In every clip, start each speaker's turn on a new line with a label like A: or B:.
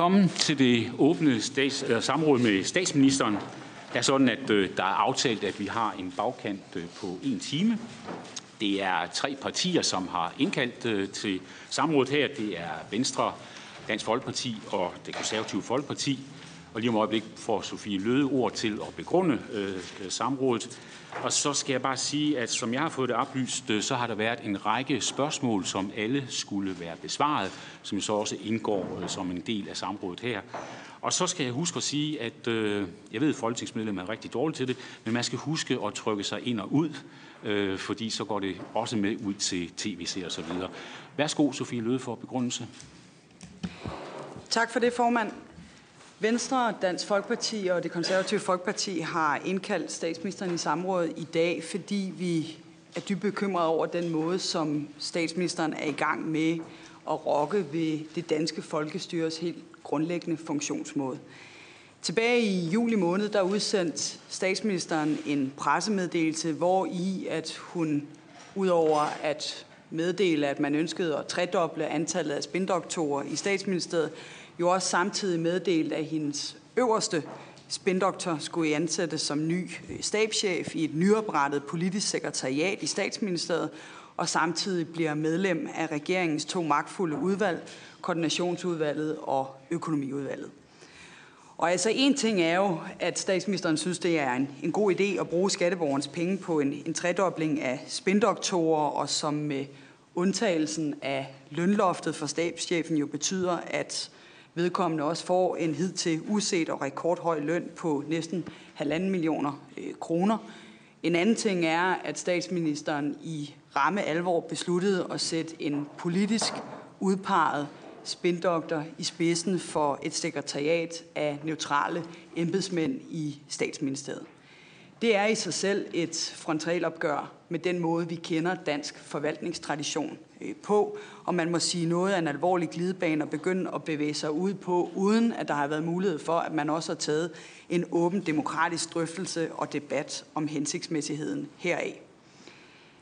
A: Velkommen til det åbne stats, øh, samråd med statsministeren. Det er sådan, at øh, der er aftalt, at vi har en bagkant øh, på en time. Det er tre partier, som har indkaldt øh, til samrådet her. Det er Venstre, Dansk Folkeparti og det konservative Folkeparti. Og lige om øjeblik får Sofie Løde ord til at begrunde øh, samrådet. Og så skal jeg bare sige, at som jeg har fået det oplyst, øh, så har der været en række spørgsmål, som alle skulle være besvaret, som så også indgår øh, som en del af samrådet her. Og så skal jeg huske at sige, at øh, jeg ved, at folketingsmedlemmer er rigtig dårlige til det, men man skal huske at trykke sig ind og ud, øh, fordi så går det også med ud til tv-serier osv. Værsgo, Sofie Løde, for begrundelse.
B: Tak for det, formand. Venstre, Dansk Folkeparti og det konservative Folkeparti har indkaldt statsministeren i samråd i dag, fordi vi er dybt bekymrede over den måde, som statsministeren er i gang med at rokke ved det danske folkestyres helt grundlæggende funktionsmåde. Tilbage i juli måned, der udsendte statsministeren en pressemeddelelse, hvor i at hun udover at meddele, at man ønskede at tredoble antallet af spindoktorer i statsministeriet, jo også samtidig meddelt, at hendes øverste spindoktor skulle ansættes som ny øh, stabschef i et nyoprettet politisk sekretariat i statsministeriet, og samtidig bliver medlem af regeringens to magtfulde udvalg, koordinationsudvalget og økonomiudvalget. Og altså en ting er jo, at statsministeren synes, det er en, en god idé at bruge skatteborgernes penge på en, en tredobling af spindoktorer, og som med undtagelsen af lønloftet for stabschefen jo betyder, at vedkommende også får en hidtil uset og rekordhøj løn på næsten halvanden millioner øh, kroner. En anden ting er, at statsministeren i ramme alvor besluttede at sætte en politisk udpeget spindoktor i spidsen for et sekretariat af neutrale embedsmænd i statsministeriet. Det er i sig selv et frontalopgør med den måde, vi kender dansk forvaltningstradition øh, på, og man må sige noget af en alvorlig glidebane at begynde at bevæge sig ud på, uden at der har været mulighed for, at man også har taget en åben demokratisk drøftelse og debat om hensigtsmæssigheden heraf.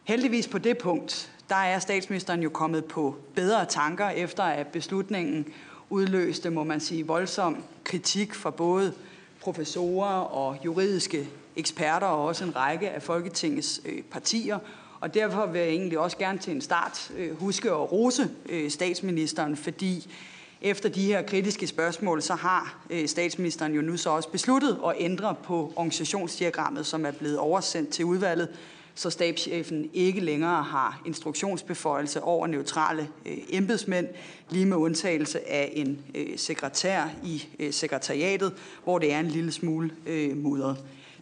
B: Heldigvis på det punkt, der er statsministeren jo kommet på bedre tanker, efter at beslutningen udløste, må man sige, voldsom kritik fra både professorer og juridiske eksperter og også en række af Folketingets øh, partier. Og derfor vil jeg egentlig også gerne til en start øh, huske at rose øh, statsministeren, fordi efter de her kritiske spørgsmål, så har øh, statsministeren jo nu så også besluttet at ændre på organisationsdiagrammet, som er blevet oversendt til udvalget, så stabschefen ikke længere har instruktionsbeføjelse over neutrale øh, embedsmænd, lige med undtagelse af en øh, sekretær i øh, sekretariatet, hvor det er en lille smule øh, mudret.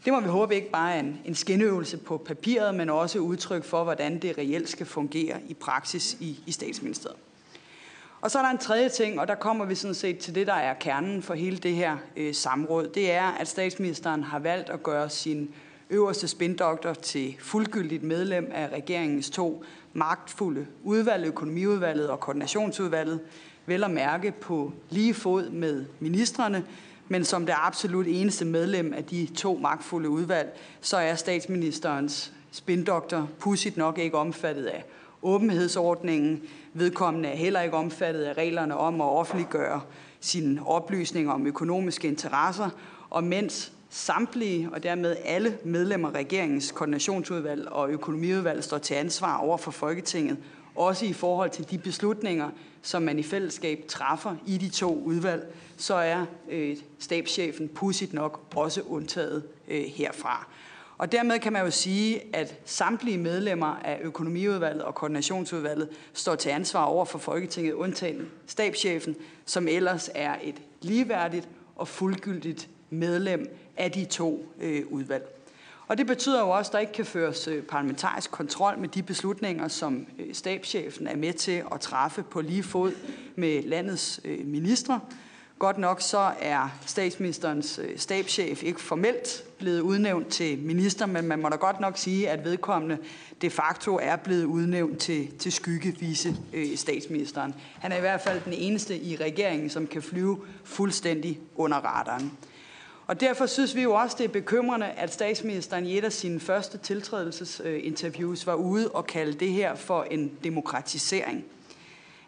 B: Det må vi håbe ikke bare er en, en skinøvelse på papiret, men også udtryk for, hvordan det reelt skal fungere i praksis i, i statsministeriet. Og så er der en tredje ting, og der kommer vi sådan set til det, der er kernen for hele det her øh, samråd. Det er, at statsministeren har valgt at gøre sin øverste spindoktor til fuldgyldigt medlem af regeringens to magtfulde udvalg, økonomiudvalget og koordinationsudvalget, vel at mærke på lige fod med ministerne, men som det absolut eneste medlem af de to magtfulde udvalg, så er statsministerens spindoktor pudsigt nok ikke omfattet af åbenhedsordningen. Vedkommende er heller ikke omfattet af reglerne om at offentliggøre sine oplysninger om økonomiske interesser, og mens samtlige og dermed alle medlemmer af regeringens koordinationsudvalg og økonomiudvalg står til ansvar over for Folketinget, også i forhold til de beslutninger, som man i fællesskab træffer i de to udvalg, så er øh, stabschefen pudsigt nok også undtaget øh, herfra. Og dermed kan man jo sige, at samtlige medlemmer af økonomiudvalget og koordinationsudvalget står til ansvar over for Folketinget, undtagen stabschefen, som ellers er et ligeværdigt og fuldgyldigt medlem af de to øh, udvalg. Og det betyder jo også, at der ikke kan føres øh, parlamentarisk kontrol med de beslutninger, som øh, stabschefen er med til at træffe på lige fod med landets øh, ministre. Godt nok så er statsministerens stabschef ikke formelt blevet udnævnt til minister, men man må da godt nok sige, at vedkommende de facto er blevet udnævnt til, til skyggevise øh, statsministeren. Han er i hvert fald den eneste i regeringen, som kan flyve fuldstændig under radaren. Og derfor synes vi jo også, det er bekymrende, at statsministeren i et af sine første tiltrædelsesinterviews var ude og kalde det her for en demokratisering.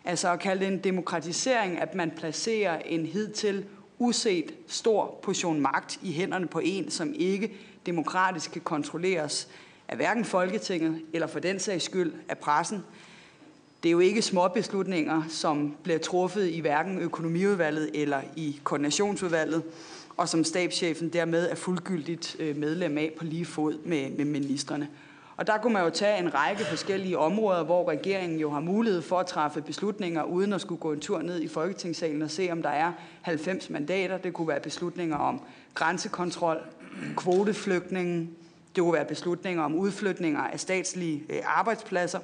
B: Altså at kalde det en demokratisering, at man placerer en hidtil uset stor portion magt i hænderne på en, som ikke demokratisk kan kontrolleres af hverken Folketinget eller for den sags skyld af pressen. Det er jo ikke små beslutninger, som bliver truffet i hverken økonomiudvalget eller i koordinationsudvalget, og som stabschefen dermed er fuldgyldigt øh, medlem af på lige fod med, med ministerne. Og der kunne man jo tage en række forskellige områder, hvor regeringen jo har mulighed for at træffe beslutninger, uden at skulle gå en tur ned i Folketingssalen og se, om der er 90 mandater. Det kunne være beslutninger om grænsekontrol, kvoteflygtninge, det kunne være beslutninger om udflytninger af statslige øh, arbejdspladser.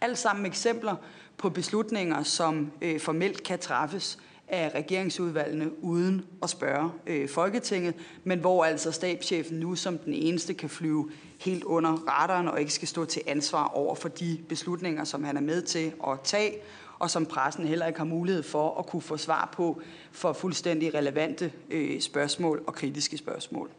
B: Alt sammen eksempler på beslutninger, som øh, formelt kan træffes af regeringsudvalgene uden at spørge øh, Folketinget, men hvor altså stabschefen nu som den eneste kan flyve helt under radaren og ikke skal stå til ansvar over for de beslutninger, som han er med til at tage, og som pressen heller ikke har mulighed for at kunne få svar på for fuldstændig relevante øh, spørgsmål og kritiske spørgsmål.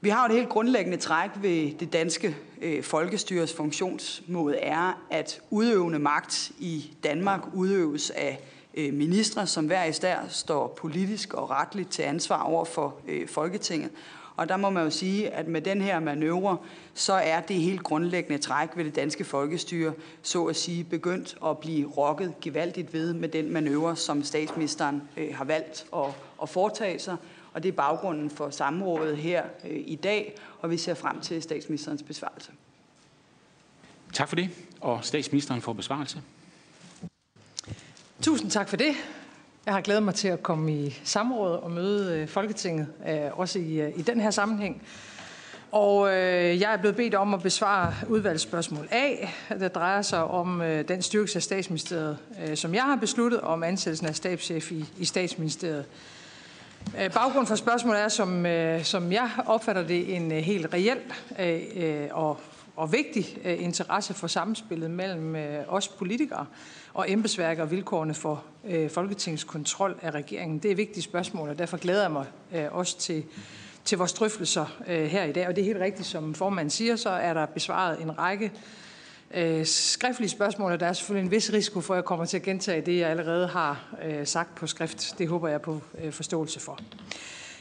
B: Vi har jo et helt grundlæggende træk ved det danske øh, folkestyres funktionsmåde er, at udøvende magt i Danmark udøves af øh, ministre, som hver især står politisk og retligt til ansvar over for øh, Folketinget. Og der må man jo sige, at med den her manøvre, så er det helt grundlæggende træk ved det danske folkestyre, så at sige, begyndt at blive rokket gevaldigt ved med den manøvre, som statsministeren øh, har valgt at, at foretage sig. Og det er baggrunden for samrådet her øh, i dag, og vi ser frem til statsministerens besvarelse.
A: Tak for det, og statsministeren får besvarelse.
C: Tusind tak for det. Jeg har glædet mig til at komme i samråd og møde øh, Folketinget, øh, også i, øh, i den her sammenhæng. Og øh, jeg er blevet bedt om at besvare udvalgsspørgsmål A, der drejer sig om øh, den styrkelse af statsministeriet, øh, som jeg har besluttet om ansættelsen af stabschef i, i statsministeriet. Øh, baggrund for spørgsmålet er, som, øh, som jeg opfatter det, en øh, helt reel øh, og, og vigtig øh, interesse for samspillet mellem øh, os politikere og embedsværket og vilkårene for øh, Folketingets kontrol af regeringen. Det er vigtige spørgsmål, og derfor glæder jeg mig øh, også til, til vores drøftelser øh, her i dag. Og det er helt rigtigt, som formanden siger, så er der besvaret en række øh, skriftlige spørgsmål, og der er selvfølgelig en vis risiko for, at jeg kommer til at gentage det, jeg allerede har øh, sagt på skrift. Det håber jeg på øh, forståelse for.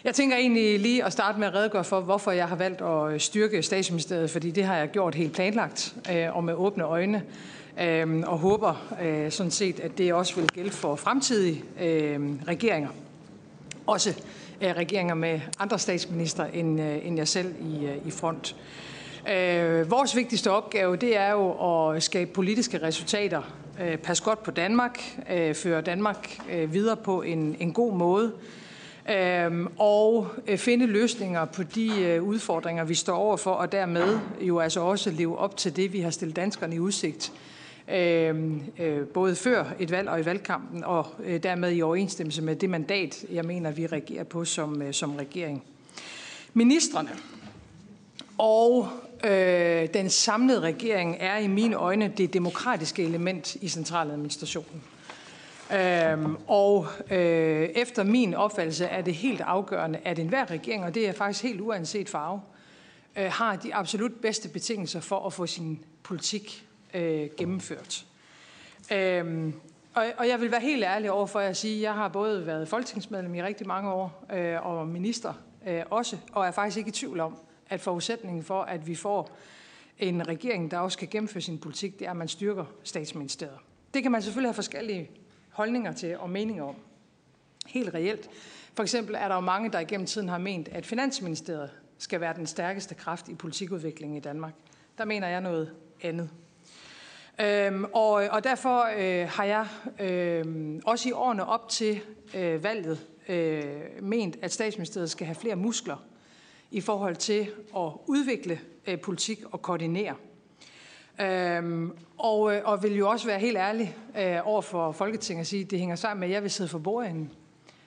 C: Jeg tænker egentlig lige at starte med at redegøre for, hvorfor jeg har valgt at øh, styrke statsministeriet, fordi det har jeg gjort helt planlagt øh, og med åbne øjne øh, og håber øh, sådan set, at det også vil gælde for fremtidige øh, regeringer. Også øh, regeringer med andre statsminister end, øh, end jeg selv i, øh, i front. Øh, vores vigtigste opgave, det er jo at skabe politiske resultater. Øh, pas godt på Danmark, øh, føre Danmark øh, videre på en, en god måde, øh, og øh, finde løsninger på de øh, udfordringer, vi står overfor, og dermed jo altså også leve op til det, vi har stillet danskerne i udsigt Øhm, øh, både før et valg og i valgkampen, og øh, dermed i overensstemmelse med det mandat, jeg mener, vi regerer på som, øh, som regering. Ministerne og øh, den samlede regering er i mine øjne det demokratiske element i centraladministrationen. Øhm, og øh, efter min opfattelse er det helt afgørende, at enhver regering, og det er faktisk helt uanset farve, øh, har de absolut bedste betingelser for at få sin politik øh, gennemført. Øhm, og, og jeg vil være helt ærlig over for at sige, at jeg har både været folketingsmedlem i rigtig mange år øh, og minister øh, også, og er faktisk ikke i tvivl om, at forudsætningen for, at vi får en regering, der også skal gennemføre sin politik, det er, at man styrker statsministeriet. Det kan man selvfølgelig have forskellige holdninger til og meninger om. Helt reelt. For eksempel er der jo mange, der igennem tiden har ment, at Finansministeriet skal være den stærkeste kraft i politikudviklingen i Danmark. Der mener jeg noget andet. Øhm, og, og derfor øh, har jeg øh, også i årene op til øh, valget øh, ment, at statsministeriet skal have flere muskler i forhold til at udvikle øh, politik og koordinere. Øhm, og, øh, og vil jo også være helt ærlig øh, over for Folketinget og sige, at det hænger sammen med, at jeg vil sidde for bordenden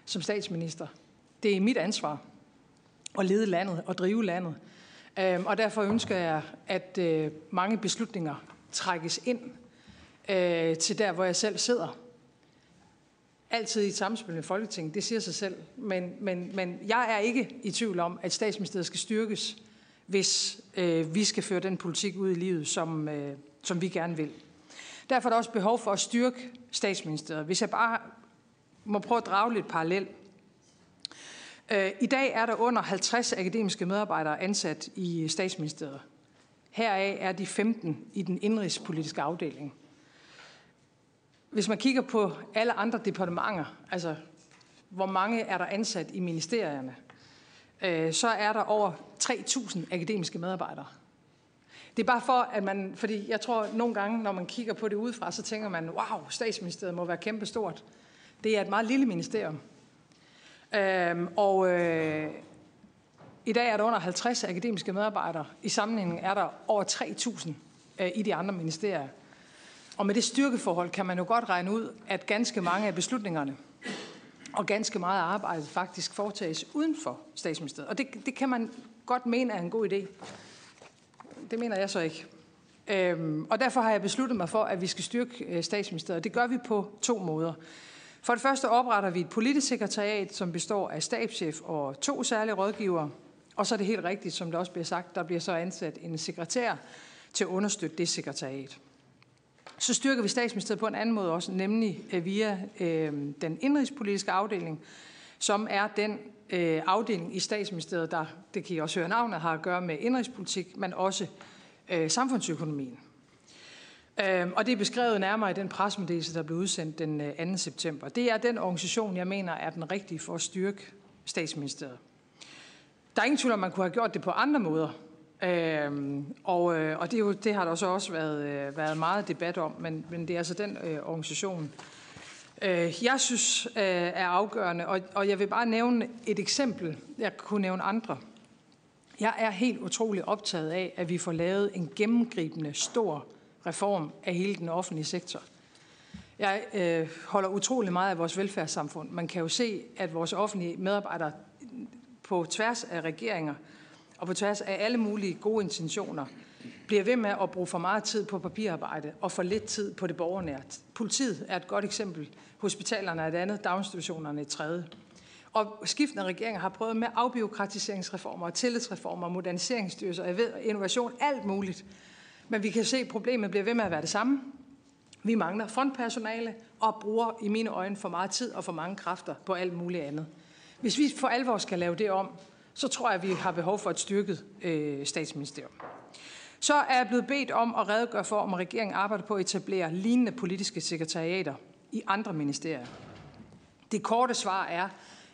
C: som statsminister. Det er mit ansvar at lede landet og drive landet. Øhm, og derfor ønsker jeg, at øh, mange beslutninger trækkes ind øh, til der, hvor jeg selv sidder. Altid i et samspil med Folketinget, det siger sig selv. Men, men, men jeg er ikke i tvivl om, at statsministeriet skal styrkes, hvis øh, vi skal føre den politik ud i livet, som, øh, som vi gerne vil. Derfor er der også behov for at styrke statsministeriet. Hvis jeg bare må prøve at drage lidt parallel. Øh, I dag er der under 50 akademiske medarbejdere ansat i statsministeriet. Heraf er de 15 i den indrigspolitiske afdeling. Hvis man kigger på alle andre departementer, altså hvor mange er der ansat i ministerierne, øh, så er der over 3.000 akademiske medarbejdere. Det er bare for, at man, fordi jeg tror nogle gange, når man kigger på det udefra, så tænker man, wow, statsministeriet må være kæmpestort. Det er et meget lille ministerium. Øhm, og øh, i dag er der under 50 akademiske medarbejdere. I sammenligning er der over 3.000 øh, i de andre ministerier. Og med det styrkeforhold kan man jo godt regne ud, at ganske mange af beslutningerne og ganske meget arbejde faktisk foretages uden for statsministeriet. Og det, det kan man godt mene er en god idé. Det mener jeg så ikke. Øhm, og derfor har jeg besluttet mig for, at vi skal styrke øh, statsministeriet. Det gør vi på to måder. For det første opretter vi et politisk sekretariat, som består af stabschef og to særlige rådgivere. Og så er det helt rigtigt, som det også bliver sagt, der bliver så ansat en sekretær til at understøtte det sekretariat. Så styrker vi statsministeriet på en anden måde også, nemlig øh, via øh, den indrigspolitiske afdeling, som er den øh, afdeling i statsministeriet, der, det kan I også høre navnet, har at gøre med indrigspolitik, men også øh, samfundsøkonomien. Øh, og det er beskrevet nærmere i den presmeddelelse, der blev udsendt den øh, 2. September. Det er den organisation, jeg mener er den rigtige for at styrke statsministeriet. Der er ingen tvivl om, man kunne have gjort det på andre måder. Øhm, og øh, og det, er jo, det har der også, også været, øh, været meget debat om, men, men det er altså den øh, organisation, øh, jeg synes øh, er afgørende. Og, og jeg vil bare nævne et eksempel. Jeg kunne nævne andre. Jeg er helt utrolig optaget af, at vi får lavet en gennemgribende, stor reform af hele den offentlige sektor. Jeg øh, holder utrolig meget af vores velfærdssamfund. Man kan jo se, at vores offentlige medarbejdere på tværs af regeringer og på tværs af alle mulige gode intentioner bliver ved med at bruge for meget tid på papirarbejde og for lidt tid på det borgernære. Politiet er et godt eksempel, hospitalerne er et andet, daginstitutionerne et tredje. Og skiftende regeringer har prøvet med afbiokratiseringsreformer, tillidsreformer, moderniseringsstyrelser, jeg ved, innovation, alt muligt. Men vi kan se, at problemet bliver ved med at være det samme. Vi mangler frontpersonale og bruger i mine øjne for meget tid og for mange kræfter på alt muligt andet. Hvis vi for alvor skal lave det om, så tror jeg, at vi har behov for et styrket øh, statsministerium. Så er jeg blevet bedt om at redegøre for, om regeringen arbejder på at etablere lignende politiske sekretariater i andre ministerier. Det korte svar er,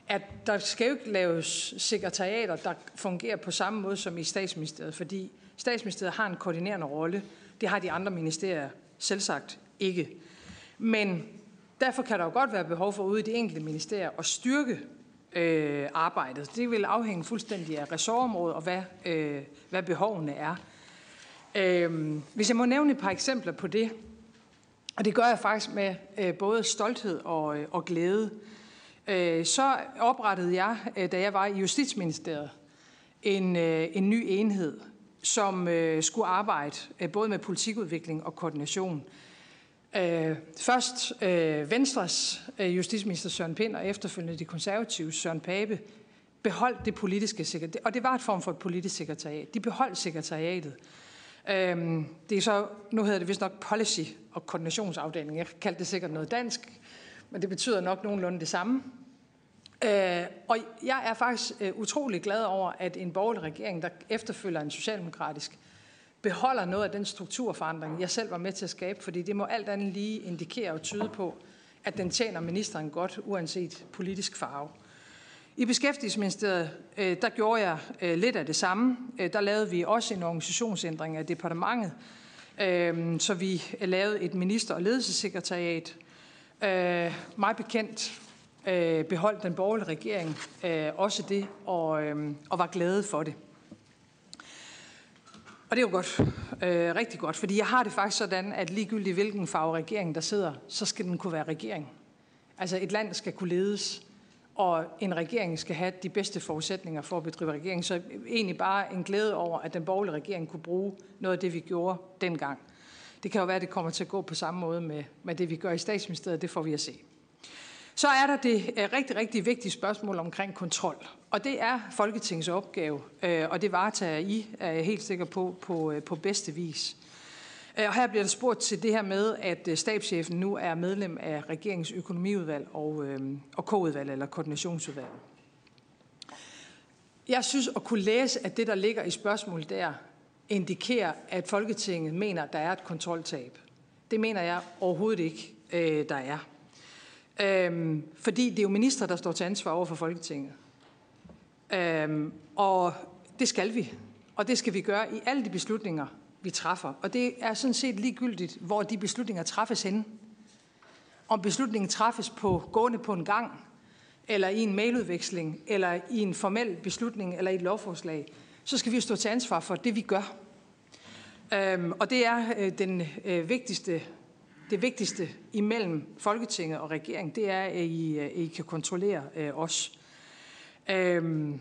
C: at der skal jo ikke laves sekretariater, der fungerer på samme måde som i statsministeriet, fordi statsministeriet har en koordinerende rolle. Det har de andre ministerier selvsagt ikke. Men derfor kan der jo godt være behov for ude i de enkelte ministerier at styrke øh, arbejdet. Det vil afhænge fuldstændig af ressortområdet og hvad, øh, hvad behovene er. Øh, hvis jeg må nævne et par eksempler på det, og det gør jeg faktisk med øh, både stolthed og, øh, og glæde, øh, så oprettede jeg, øh, da jeg var i Justitsministeriet, en, øh, en ny enhed, som øh, skulle arbejde øh, både med politikudvikling og koordination. Øh, Øh, først øh, Venstres øh, justitsminister Søren Pind og efterfølgende de konservative Søren Pape beholdt det politiske sekretariat, og det var et form for et politisk sekretariat. De beholdt sekretariatet. Øh, det er så, nu hedder det vist nok policy og koordinationsafdeling. Jeg kaldte det sikkert noget dansk, men det betyder nok nogenlunde det samme. Øh, og jeg er faktisk øh, utrolig glad over, at en borgerlig regering, der efterfølger en socialdemokratisk, beholder noget af den strukturforandring, jeg selv var med til at skabe, fordi det må alt andet lige indikere og tyde på, at den tjener ministeren godt, uanset politisk farve. I Beskæftigelsesministeriet, øh, der gjorde jeg øh, lidt af det samme. Øh, der lavede vi også en organisationsændring af departementet, så vi lavede et minister- og ledelsessekretariat. Mig bekendt beholdt den borgerlige regering også det, og, og var glade for det. Og det er jo godt, øh, rigtig godt, fordi jeg har det faktisk sådan, at ligegyldigt hvilken farve regering der sidder, så skal den kunne være regering. Altså et land skal kunne ledes, og en regering skal have de bedste forudsætninger for at bedrive regering. Så egentlig bare en glæde over, at den borgerlige regering kunne bruge noget af det, vi gjorde dengang. Det kan jo være, at det kommer til at gå på samme måde med, med det, vi gør i statsministeriet. Det får vi at se. Så er der det øh, rigtig, rigtig vigtige spørgsmål omkring kontrol. Og det er Folketingets opgave, øh, og det varetager I, er jeg helt sikker på, på, øh, på bedste vis. Øh, og her bliver der spurgt til det her med, at stabschefen nu er medlem af regeringens økonomiudvalg og, og K-udvalg eller koordinationsudvalg. Jeg synes at kunne læse, at det, der ligger i spørgsmålet der, indikerer, at Folketinget mener, at der er et kontroltab. Det mener jeg overhovedet ikke, der er. Øhm, fordi det er jo minister, der står til ansvar over for Folketinget. Øhm, og det skal vi. Og det skal vi gøre i alle de beslutninger, vi træffer. Og det er sådan set ligegyldigt, hvor de beslutninger træffes henne. Om beslutningen træffes på gående på en gang, eller i en mailudveksling, eller i en formel beslutning, eller i et lovforslag, så skal vi stå til ansvar for det, vi gør. Øhm, og det er øh, den øh, vigtigste, det vigtigste imellem Folketinget og regeringen, det er, at I, øh, I kan kontrollere øh, os. Øhm,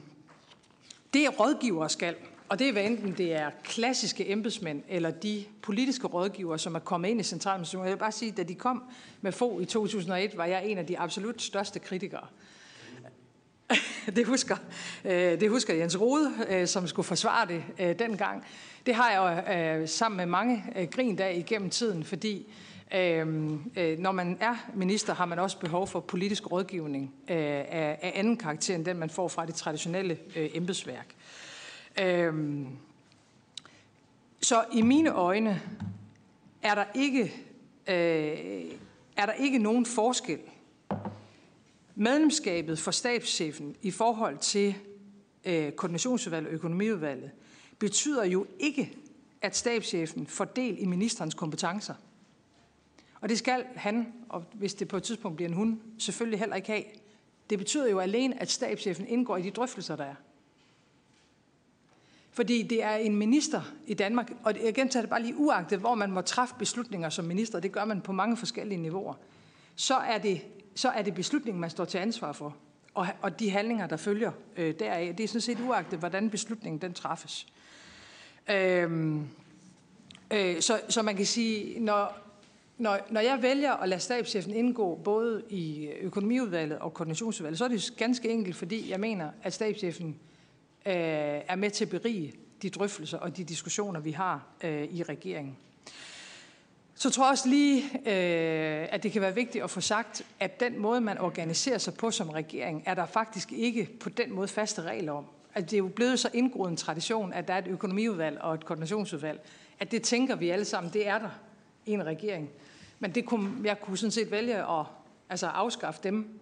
C: det rådgivere skal, og det er hvad enten det er klassiske embedsmænd eller de politiske rådgivere, som er kommet ind i centraladministrationen. Jeg vil bare sige, at da de kom med få i 2001, var jeg en af de absolut største kritikere. Det husker, øh, det husker Jens Rode, øh, som skulle forsvare det øh, dengang. Det har jeg jo sammen med mange grin af igennem tiden, fordi Øhm, øh, når man er minister, har man også behov for politisk rådgivning øh, af anden karakter end den, man får fra det traditionelle øh, embedsværk. Øhm, så i mine øjne er der ikke, er der ikke nogen forskel Medlemskabet for stabschefen i forhold til øh, koordinationsudvalget og økonomiudvalget betyder jo ikke, at stabschefen får del i ministerens kompetencer. Og det skal han, og hvis det på et tidspunkt bliver en hun, selvfølgelig heller ikke have. Det betyder jo alene, at stabschefen indgår i de drøftelser, der er. Fordi det er en minister i Danmark, og jeg gentager det bare lige uagtet, hvor man må træffe beslutninger som minister, det gør man på mange forskellige niveauer, så er det så er det beslutningen, man står til ansvar for. Og, og de handlinger, der følger øh, deraf, det er sådan set uagtet, hvordan beslutningen den træffes. Øhm, øh, så, så man kan sige, når, når, når jeg vælger at lade stabschefen indgå både i økonomiudvalget og koordinationsudvalget, så er det ganske enkelt, fordi jeg mener, at stabschefen øh, er med til at berige de drøftelser og de diskussioner, vi har øh, i regeringen. Så tror jeg også lige, øh, at det kan være vigtigt at få sagt, at den måde, man organiserer sig på som regering, er der faktisk ikke på den måde faste regler om. At det er jo blevet så indgroet en tradition, at der er et økonomiudvalg og et koordinationsudvalg, at det tænker vi alle sammen, det er der i en regering. Men det kunne, jeg kunne sådan set vælge at altså afskaffe dem.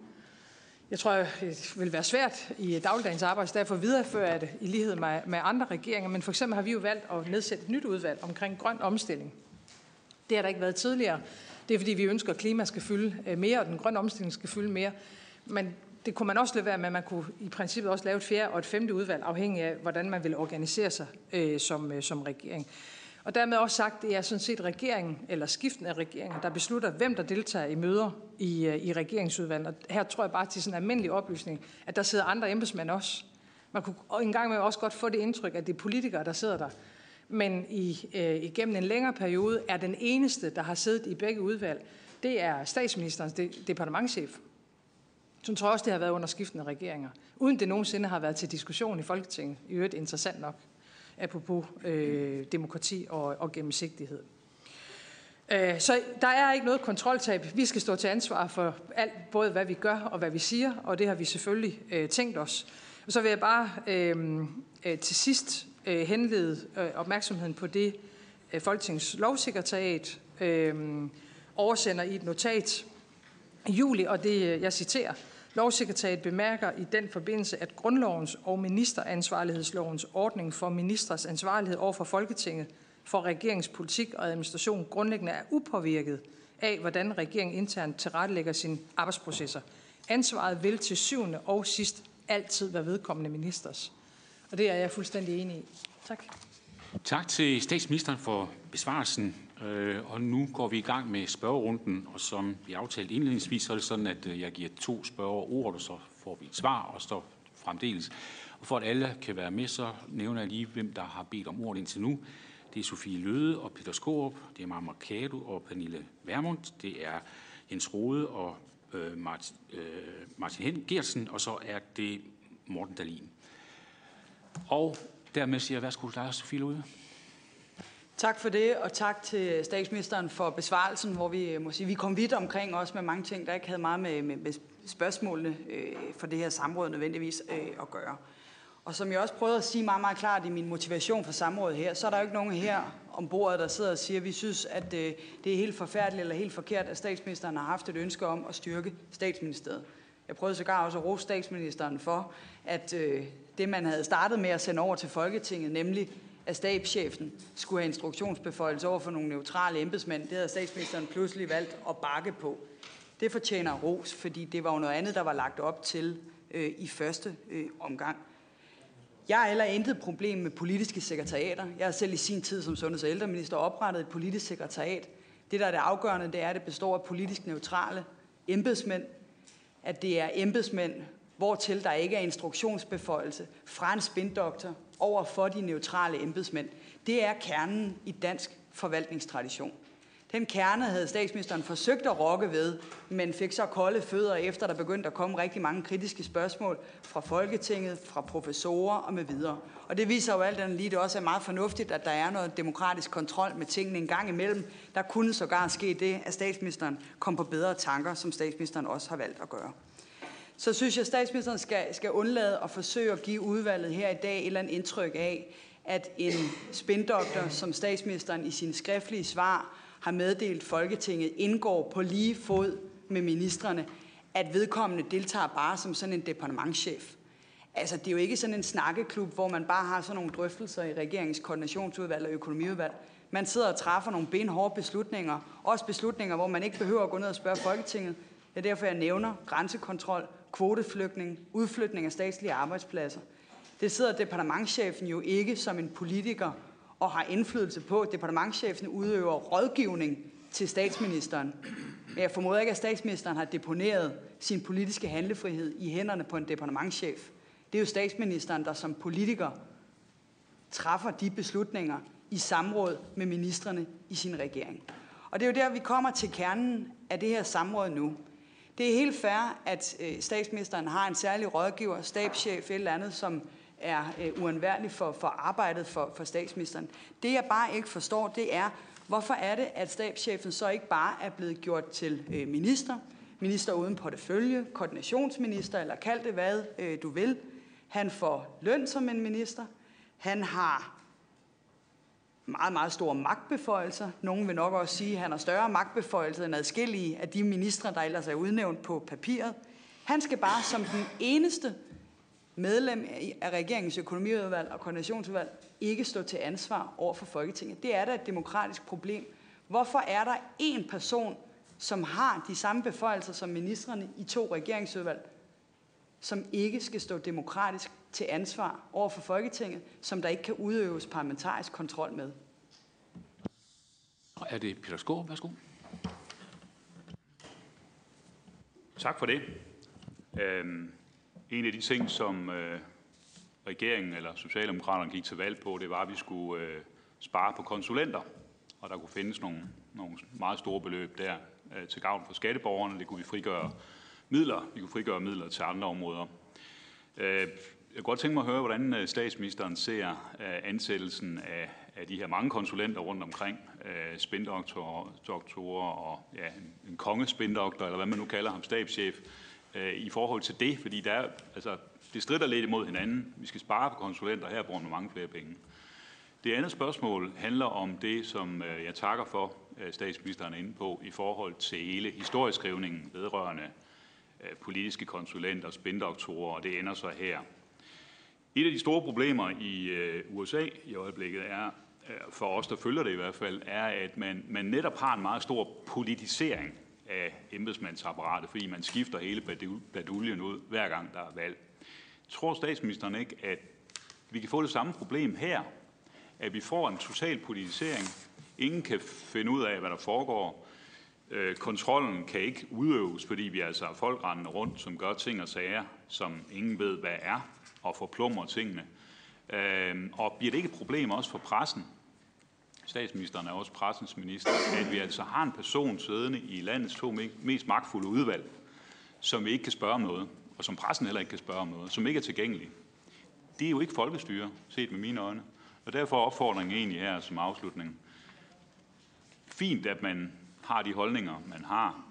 C: Jeg tror, det vil være svært i dagligdagens arbejde, så derfor videreføre det i lighed med, med andre regeringer. Men for eksempel har vi jo valgt at nedsætte et nyt udvalg omkring grøn omstilling det har der ikke været tidligere. Det er fordi, vi ønsker, at klima skal fylde øh, mere, og den grønne omstilling skal fylde mere. Men det kunne man også lade være med, man kunne i princippet også lave et fjerde og et femte udvalg, afhængig af, hvordan man vil organisere sig øh, som, øh, som regering. Og dermed også sagt, det er sådan set regeringen, eller skiften af regeringen, der beslutter, hvem der deltager i møder i, øh, i regeringsudvalget. Og her tror jeg bare til sådan en almindelig oplysning, at der sidder andre embedsmænd også. Man kunne engang med også godt få det indtryk, at det er politikere, der sidder der men i, øh, igennem en længere periode er den eneste, der har siddet i begge udvalg, det er statsministerens de, departementchef. Så tror jeg også, det har været under skiftende regeringer, uden det nogensinde har været til diskussion i Folketinget. I øvrigt interessant nok, apropos øh, demokrati og, og gennemsigtighed. Øh, så der er ikke noget kontroltab. Vi skal stå til ansvar for alt, både hvad vi gør og hvad vi siger, og det har vi selvfølgelig øh, tænkt os. Og så vil jeg bare øh, øh til sidst øh, henlede øh, opmærksomheden på det, øh, Folketingets lovsekretariat øh, oversender i et notat i juli, og det, øh, jeg citerer, Lovsekretariat bemærker i den forbindelse, at grundlovens og ministeransvarlighedslovens ordning for ministers ansvarlighed over for Folketinget for regeringspolitik og administration grundlæggende er upåvirket af, hvordan regeringen internt tilrettelægger sine arbejdsprocesser. Ansvaret vil til syvende og sidst altid være vedkommende ministers. Og det er jeg fuldstændig enig i. Tak.
A: Tak til statsministeren for besvarelsen. Øh, og nu går vi i gang med spørgerunden, og som vi aftalte indledningsvis, så er det sådan, at øh, jeg giver to spørger ord, og så får vi et svar, og så fremdeles. Og for at alle kan være med, så nævner jeg lige, hvem der har bedt om ordet indtil nu. Det er Sofie Løde og Peter Skorup, det er Marmar Kado og Pernille Vermund, det er Jens Rode og øh, Martin, øh, Martin Gersen, og så er det Morten Dalin. Og dermed siger jeg værsgo til dig, Sofie Løde.
B: Tak for det, og tak til statsministeren for besvarelsen, hvor vi øh, må sige, vi kom vidt omkring også med mange ting, der ikke havde meget med, med, med spørgsmålene øh, for det her samråd nødvendigvis øh, at gøre. Og som jeg også prøvede at sige meget, meget klart i min motivation for samrådet her, så er der jo ikke nogen her om bordet, der sidder og siger, at vi synes, at øh, det er helt forfærdeligt eller helt forkert, at statsministeren har haft et ønske om at styrke statsministeriet. Jeg prøvede sågar også at rose statsministeren for, at øh, det, man havde startet med at sende over til Folketinget, nemlig at stabschefen skulle have instruktionsbeføjelse over for nogle neutrale embedsmænd, det havde statsministeren pludselig valgt at bakke på. Det fortjener ros, fordi det var jo noget andet, der var lagt op til øh, i første øh, omgang. Jeg har heller intet problem med politiske sekretariater. Jeg har selv i sin tid som sundheds- og ældreminister oprettet et politisk sekretariat. Det, der er det afgørende, det er, at det består af politisk neutrale embedsmænd, at det er embedsmænd, hvortil der ikke er instruktionsbeføjelse fra en spindoktor over for de neutrale embedsmænd. Det er kernen i dansk forvaltningstradition. Den kerne havde statsministeren forsøgt at rokke ved, men fik så kolde fødder efter, der begyndte at komme rigtig mange kritiske spørgsmål fra Folketinget, fra professorer og med videre. Og det viser jo alt andet lige, det også er meget fornuftigt, at der er noget demokratisk kontrol med tingene en gang imellem. Der kunne sågar ske det, at statsministeren kom på bedre tanker, som statsministeren også har valgt at gøre så synes jeg, at statsministeren skal, skal undlade at forsøge at give udvalget her i dag et eller andet indtryk af, at en spindoktor, som statsministeren i sine skriftlige svar har meddelt Folketinget, indgår på lige fod med ministerne, at vedkommende deltager bare som sådan en departementchef. Altså, det er jo ikke sådan en snakkeklub, hvor man bare har sådan nogle drøftelser i regeringens koordinationsudvalg og økonomiudvalg. Man sidder og træffer nogle benhårde beslutninger. Også beslutninger, hvor man ikke behøver at gå ned og spørge Folketinget. Det er derfor, jeg nævner grænsekontrol, kvoteflygtning, udflytning af statslige arbejdspladser. Det sidder departementchefen jo ikke som en politiker og har indflydelse på. Departementchefen udøver rådgivning til statsministeren. Men jeg formoder ikke, at statsministeren har deponeret sin politiske handlefrihed i hænderne på en departementchef. Det er jo statsministeren, der som politiker træffer de beslutninger i samråd med ministerne i sin regering. Og det er jo der, vi kommer til kernen af det her samråd nu. Det er helt fair, at øh, statsministeren har en særlig rådgiver, stabschef, eller andet, som er øh, uundværlig for, for arbejdet for, for statsministeren. Det jeg bare ikke forstår, det er, hvorfor er det, at stabschefen så ikke bare er blevet gjort til øh, minister, minister uden portefølje, koordinationsminister, eller kald det hvad du vil. Han får løn som en minister. Han har meget, meget store magtbeføjelser. Nogen vil nok også sige, at han har større magtbeføjelser end adskillige af de ministre, der ellers er udnævnt på papiret. Han skal bare som den eneste medlem af regeringens økonomiudvalg og koordinationsudvalg ikke stå til ansvar over for Folketinget. Det er da et demokratisk problem. Hvorfor er der en person, som har de samme beføjelser som ministerne i to regeringsudvalg, som ikke skal stå demokratisk til ansvar over for Folketinget, som der ikke kan udøves parlamentarisk kontrol med.
A: Er det Peter Skåre? Værsgo.
D: Tak for det. Øhm, en af de ting, som øh, regeringen eller Socialdemokraterne gik til valg på, det var, at vi skulle øh, spare på konsulenter. Og der kunne findes nogle, nogle meget store beløb der øh, til gavn for skatteborgerne. Det kunne vi frigøre midler. Vi kunne frigøre midler til andre områder. Øh, jeg kunne godt tænke mig at høre, hvordan øh, statsministeren ser øh, ansættelsen af, af de her mange konsulenter rundt omkring, øh, spindoktorer og ja, en, kongespindoktor, eller hvad man nu kalder ham, stabschef, i forhold til det, fordi der, altså, det strider lidt imod hinanden. Vi skal spare på konsulenter, her bruger man mange flere penge. Det andet spørgsmål handler om det, som jeg takker for, statsministeren er inde på, i forhold til hele historieskrivningen vedrørende politiske konsulenter, spindoktorer, og det ender så her. Et af de store problemer i øh, USA i øjeblikket er, øh, for os, der følger det i hvert fald, er, at man, man netop har en meget stor politisering af embedsmandsapparatet, fordi man skifter hele baduljen ud, hver gang der er valg. Tror statsministeren ikke, at vi kan få det samme problem her, at vi får en total politisering, ingen kan finde ud af, hvad der foregår, øh, kontrollen kan ikke udøves, fordi vi altså har folk rendende rundt, som gør ting og sager, som ingen ved, hvad er, og forplumrer tingene. Øh, og bliver det ikke et problem også for pressen? Statsministeren er også pressens minister, at vi altså har en person siddende i landets to mest magtfulde udvalg, som vi ikke kan spørge om noget, og som pressen heller ikke kan spørge om noget, som ikke er tilgængelig. Det er jo ikke folkestyre, set med mine øjne. Og derfor er opfordringen egentlig her som afslutning, fint, at man har de holdninger, man har,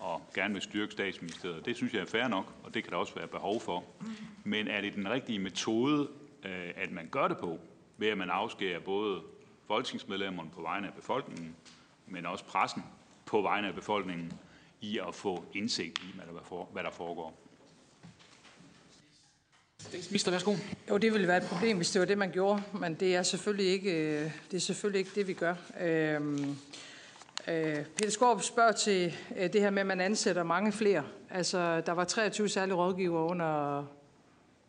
D: og gerne vil styrke statsministeriet. Det synes jeg er fair nok, og det kan der også være behov for. Men er det den rigtige metode, øh, at man gør det på, ved at man afskærer både folketingsmedlemmerne på vegne af befolkningen, men også pressen på vegne af befolkningen, i at få indsigt i, hvad der foregår?
A: Statsminister, værsgo.
C: Jo, det ville være et problem, hvis det var det, man gjorde, men det er selvfølgelig ikke det, er selvfølgelig ikke det vi gør. Øhm, øh, Øh, Peter Skorp spørger til øh, det her med, at man ansætter mange flere. Altså, der var 23 særlige rådgiver under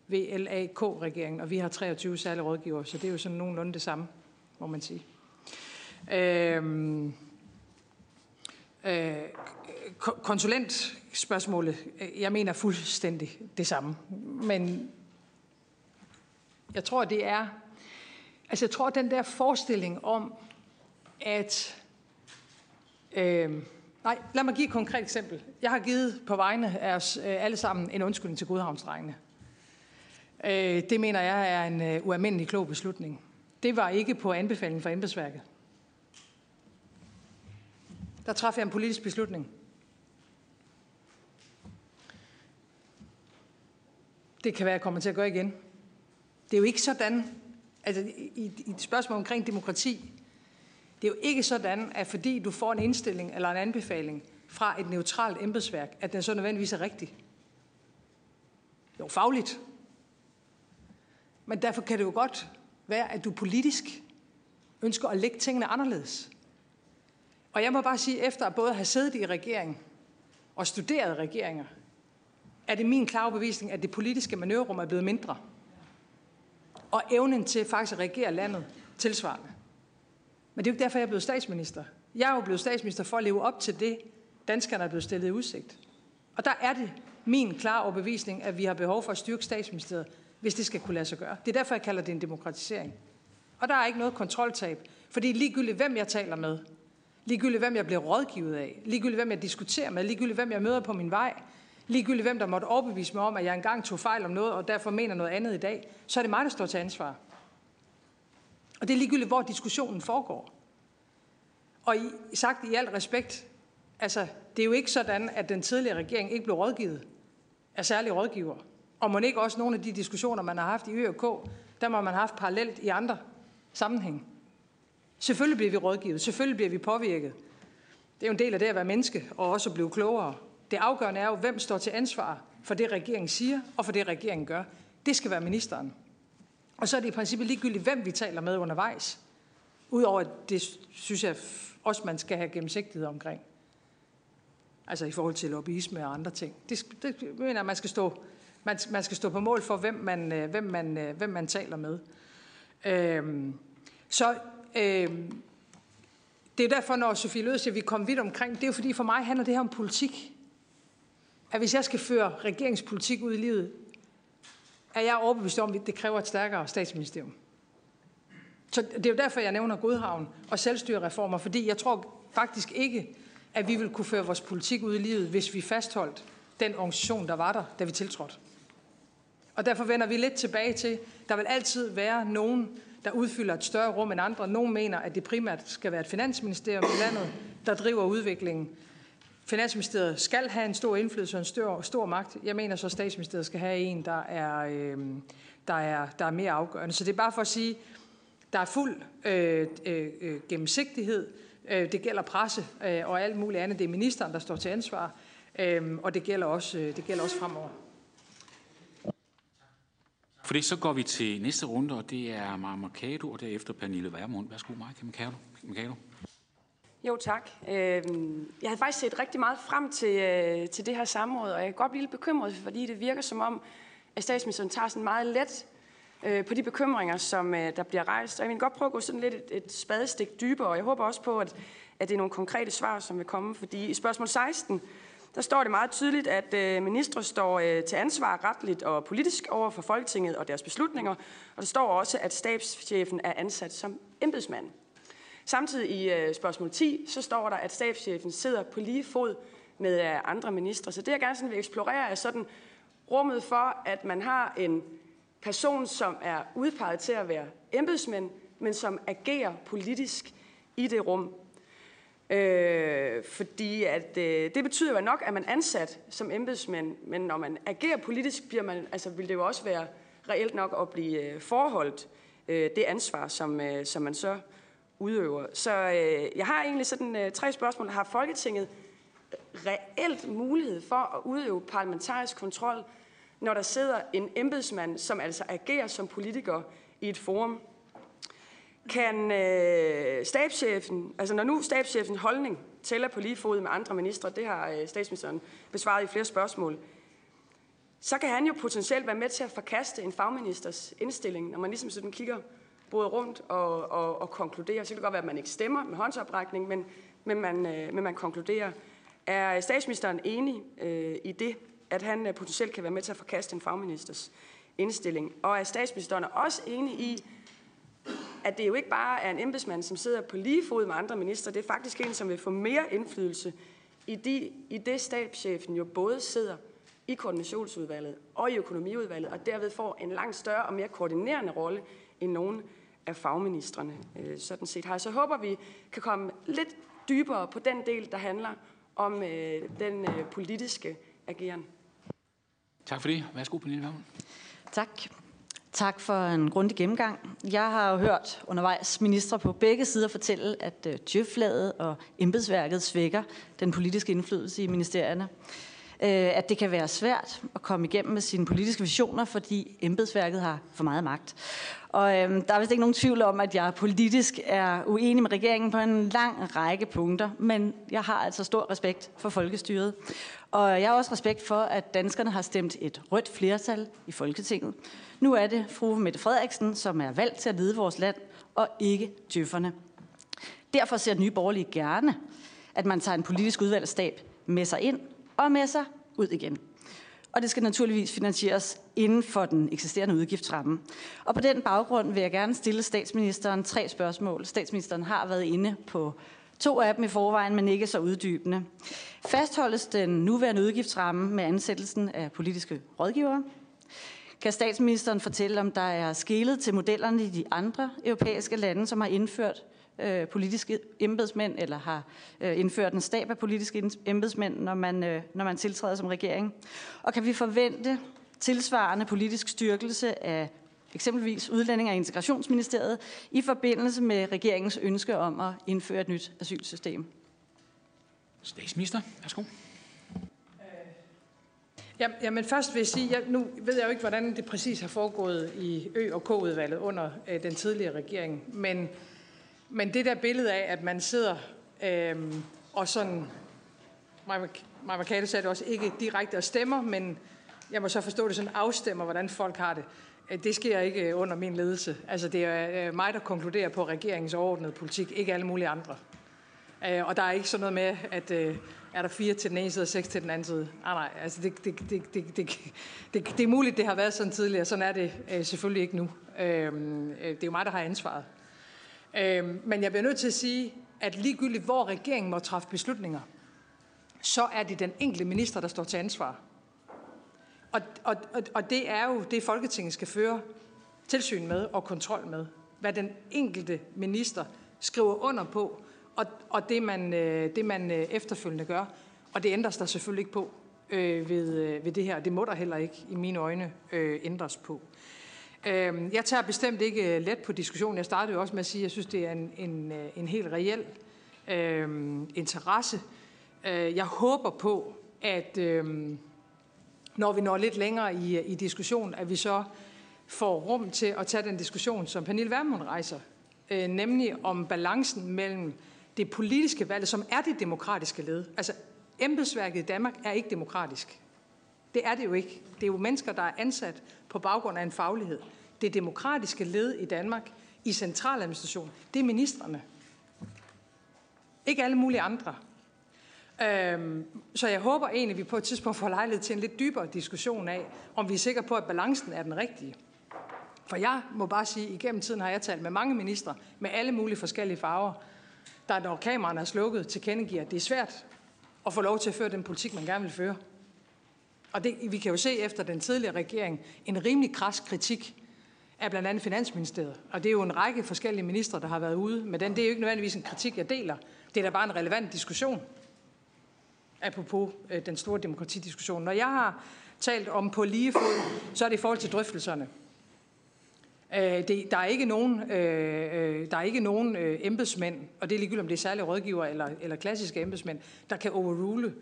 C: VLAK-regeringen, og vi har 23 særlige rådgiver, så det er jo sådan nogenlunde det samme, må man sige. Øhm, øh, konsulentspørgsmålet, øh, jeg mener fuldstændig det samme. Men jeg tror, det er... Altså, jeg tror, den der forestilling om, at... Øh, nej, lad mig give et konkret eksempel. Jeg har givet på vegne af os øh, alle sammen en undskyldning til Godhavnsdrengene. Øh, det mener jeg er en øh, ualmindelig klog beslutning. Det var ikke på anbefaling fra embedsværket. Der træffede jeg en politisk beslutning. Det kan være, jeg kommer til at gøre igen. Det er jo ikke sådan, altså i, i et spørgsmål omkring demokrati, det er jo ikke sådan, at fordi du får en indstilling eller en anbefaling fra et neutralt embedsværk, at den så nødvendigvis er rigtig. Jo, fagligt. Men derfor kan det jo godt være, at du politisk ønsker at lægge tingene anderledes. Og jeg må bare sige, efter at både have siddet i regering og studeret regeringer, er det min klare bevisning, at det politiske manøvrerum er blevet mindre. Og evnen til faktisk at regere landet tilsvarende. Men det er jo ikke derfor, jeg er blevet statsminister. Jeg er jo blevet statsminister for at leve op til det, danskerne er blevet stillet i udsigt. Og der er det min klare overbevisning, at vi har behov for at styrke statsministeriet, hvis det skal kunne lade sig gøre. Det er derfor, jeg kalder det en demokratisering. Og der er ikke noget kontroltab, fordi ligegyldigt hvem jeg taler med, ligegyldigt hvem jeg bliver rådgivet af, ligegyldigt hvem jeg diskuterer med, ligegyldigt hvem jeg møder på min vej, Ligegyldigt hvem der måtte overbevise mig om, at jeg engang tog fejl om noget, og derfor mener noget andet i dag, så er det mig, der står til ansvar. Og det er ligegyldigt, hvor diskussionen foregår. Og i, sagt i al respekt, altså, det er jo ikke sådan, at den tidligere regering ikke blev rådgivet af særlige rådgiver. Og må ikke også nogle af de diskussioner, man har haft i ØK, der må man have haft parallelt i andre sammenhæng. Selvfølgelig bliver vi rådgivet, selvfølgelig bliver vi påvirket. Det er jo en del af det at være menneske, og også at blive klogere. Det afgørende er jo, hvem står til ansvar for det, regeringen siger, og for det, regeringen gør. Det skal være ministeren. Og så er det i princippet ligegyldigt, hvem vi taler med undervejs. Udover at det synes jeg også, man skal have gennemsigtighed omkring. Altså i forhold til lobbyisme og andre ting. Det, det mener jeg, man skal stå, man, man skal stå på mål for, hvem man, øh, hvem man, øh, hvem man taler med. Øhm, så øhm, det er derfor, når Sofie Lød siger, at vi kommer vidt omkring, det er jo fordi, for mig handler det her om politik at hvis jeg skal føre regeringspolitik ud i livet, er jeg overbevist om, at det kræver et stærkere statsministerium. Så det er jo derfor, jeg nævner Godhavn og selvstyrereformer, fordi jeg tror faktisk ikke, at vi vil kunne føre vores politik ud i livet, hvis vi fastholdt den organisation, der var der, da vi tiltrådte. Og derfor vender vi lidt tilbage til, der vil altid være nogen, der udfylder et større rum end andre. Nogen mener, at det primært skal være et finansministerium i landet, der driver udviklingen. Finansministeriet skal have en stor indflydelse og en stor, stor magt. Jeg mener så, at statsministeriet skal have en, der er, øh, der, er, der er mere afgørende. Så det er bare for at sige, der er fuld øh, øh, øh, gennemsigtighed. Øh, det gælder presse øh, og alt muligt andet. Det er ministeren, der står til ansvar. Øh, og det gælder, også, øh, det gælder også fremover.
A: For det så går vi til næste runde, og det er Maja Mercado, og derefter Pernille Vermund. Værsgo, Maja Mercado.
E: Jo, tak. Øhm, jeg havde faktisk set rigtig meget frem til, øh, til det her samråd, og jeg kan godt blive lidt bekymret, fordi det virker som om, at statsministeren tager sådan meget let øh, på de bekymringer, som øh, der bliver rejst. Og jeg vil godt prøve at gå sådan lidt et, et spadestik dybere, og jeg håber også på, at, at det er nogle konkrete svar, som vil komme. Fordi i spørgsmål 16, der står det meget tydeligt, at ministre står til ansvar retligt og politisk over for Folketinget og deres beslutninger. Og der står også, at stabschefen er ansat som embedsmand. Samtidig i øh, spørgsmål 10, så står der, at stabschefen sidder på lige fod med øh, andre ministre. Så det, jeg gerne sådan vil eksplorere, er sådan rummet for, at man har en person, som er udpeget til at være embedsmænd, men som agerer politisk i det rum. Øh, fordi at, øh, det betyder jo nok, at man er ansat som embedsmand, men når man agerer politisk, bliver man, altså, vil det jo også være reelt nok at blive øh, forholdt øh, det ansvar, som, øh, som man så udøver. Så øh, jeg har egentlig sådan øh, tre spørgsmål. Har Folketinget reelt mulighed for at udøve parlamentarisk kontrol, når der sidder en embedsmand, som altså agerer som politiker i et forum? Kan øh, stabschefen, altså når nu stabschefens holdning tæller på lige fod med andre ministre, det har øh, statsministeren besvaret i flere spørgsmål, så kan han jo potentielt være med til at forkaste en fagministers indstilling, når man ligesom sådan kigger både rundt og, og, og konkluderer. Så kan det godt være, at man ikke stemmer med håndsoprækning, men, men, man, øh, men man konkluderer. Er statsministeren enig øh, i det, at han øh, potentielt kan være med til at forkaste en fagministers indstilling? Og er statsministeren også enig i, at det jo ikke bare er en embedsmand, som sidder på lige fod med andre minister, det er faktisk en, som vil få mere indflydelse i, de, i det stabschefen jo både sidder i koordinationsudvalget og i økonomiudvalget, og derved får en langt større og mere koordinerende rolle end nogen af fagministerne. Øh, sådan set har. Så håber vi kan komme lidt dybere på den del, der handler om øh, den øh, politiske ageren.
A: Tak for det. Værsgo, Pernille Vermund.
F: Tak. Tak for en grundig gennemgang. Jeg har jo hørt undervejs ministre på begge sider fortælle, at tjøflaget og embedsværket svækker den politiske indflydelse i ministerierne. Øh, at det kan være svært at komme igennem med sine politiske visioner, fordi embedsværket har for meget magt. Og øhm, der er vist ikke nogen tvivl om, at jeg politisk er uenig med regeringen på en lang række punkter, men jeg har altså stor respekt for folkestyret. Og jeg har også respekt for, at danskerne har stemt et rødt flertal i Folketinget. Nu er det fru Mette Frederiksen, som er valgt til at lede vores land, og ikke tøfferne. Derfor ser Nye Borgerlige gerne, at man tager en politisk udvalgsstab med sig ind og med sig ud igen og det skal naturligvis finansieres inden for den eksisterende udgiftsramme. Og på den baggrund vil jeg gerne stille statsministeren tre spørgsmål. Statsministeren har været inde på to af dem i forvejen, men ikke så uddybende. Fastholdes den nuværende udgiftsramme med ansættelsen af politiske rådgivere? Kan statsministeren fortælle, om der er skelet til modellerne i de andre europæiske lande, som har indført øh, politiske embedsmænd, eller har øh, indført en stab af politiske embedsmænd, når man, øh, når man tiltræder som regering? Og kan vi forvente tilsvarende politisk styrkelse af eksempelvis Udlænding- og Integrationsministeriet i forbindelse med regeringens ønske om at indføre et nyt asylsystem?
A: Statsminister, værsgo.
C: Ja, jamen først vil jeg sige, jeg, nu ved jeg jo ikke, hvordan det præcis har foregået i Ø- og K-udvalget under øh, den tidligere regering, men men det der billede af, at man sidder øh, og sådan, Maja Mercado sagde det også, ikke direkte og stemmer, men jeg må så forstå det sådan afstemmer, hvordan folk har det. Øh, det sker ikke øh, under min ledelse. Altså det er øh, mig, der konkluderer på regeringens overordnede politik, ikke alle mulige andre. Og der er ikke sådan noget med, at er der fire til den ene side og seks til den anden side. Nej, nej, altså det, det, det, det, det, det, det er muligt, det har været sådan tidligere. Sådan er det selvfølgelig ikke nu. Det er jo mig, der har ansvaret. Øh, men jeg bliver nødt til at sige, at ligegyldigt hvor regeringen må træffe beslutninger, så er det den enkelte minister, der står til ansvar. Og, og, og, og det er jo det, Folketinget skal føre tilsyn med og kontrol med. Hvad den enkelte minister skriver under på, og, og det, man, øh, det man øh, efterfølgende gør. Og det ændres der selvfølgelig ikke på øh, ved, øh, ved det her. Det må der heller ikke i mine øjne øh, ændres på. Øhm, jeg tager bestemt ikke øh, let på diskussionen. Jeg startede jo også med at sige, at jeg synes, det er en, en, øh, en helt reel øhm, øh, interesse. Jeg håber på, at øh, når vi når lidt længere i, øh, i diskussionen, at vi så får rum til at tage den diskussion, som Pernille Vermund rejser, øh, nemlig om balancen mellem det politiske valg, som er det demokratiske led. Altså, embedsværket i Danmark er ikke demokratisk. Det er det jo ikke. Det er jo mennesker, der er ansat på baggrund af en faglighed. Det demokratiske led i Danmark i centraladministration, det er ministerne. Ikke alle mulige andre. Øhm, så jeg håber egentlig, at vi på et tidspunkt får lejlighed til en lidt dybere diskussion af, om vi er sikre på, at balancen er den rigtige. For jeg må bare sige, at igennem tiden har jeg talt med mange ministre med alle mulige forskellige farver, der når kameraerne er slukket, tilkendegiver, at det er svært at få lov til at føre den politik, man gerne vil føre. Og det, vi kan jo se efter den tidligere regering en rimelig kras kritik er blandt andet Finansministeriet. Og det er jo en række forskellige ministre, der har været ude med den. Det er jo ikke nødvendigvis en kritik, jeg deler. Det er da bare en relevant diskussion. Apropos øh, den store demokratidiskussion. Når jeg har talt om på lige fod, så er det i forhold til drøftelserne. Øh, det, der er ikke nogen, øh, øh, der er ikke nogen øh, embedsmænd, og det er ligegyldigt om det er særlige rådgiver eller, eller klassiske embedsmænd, der kan overrule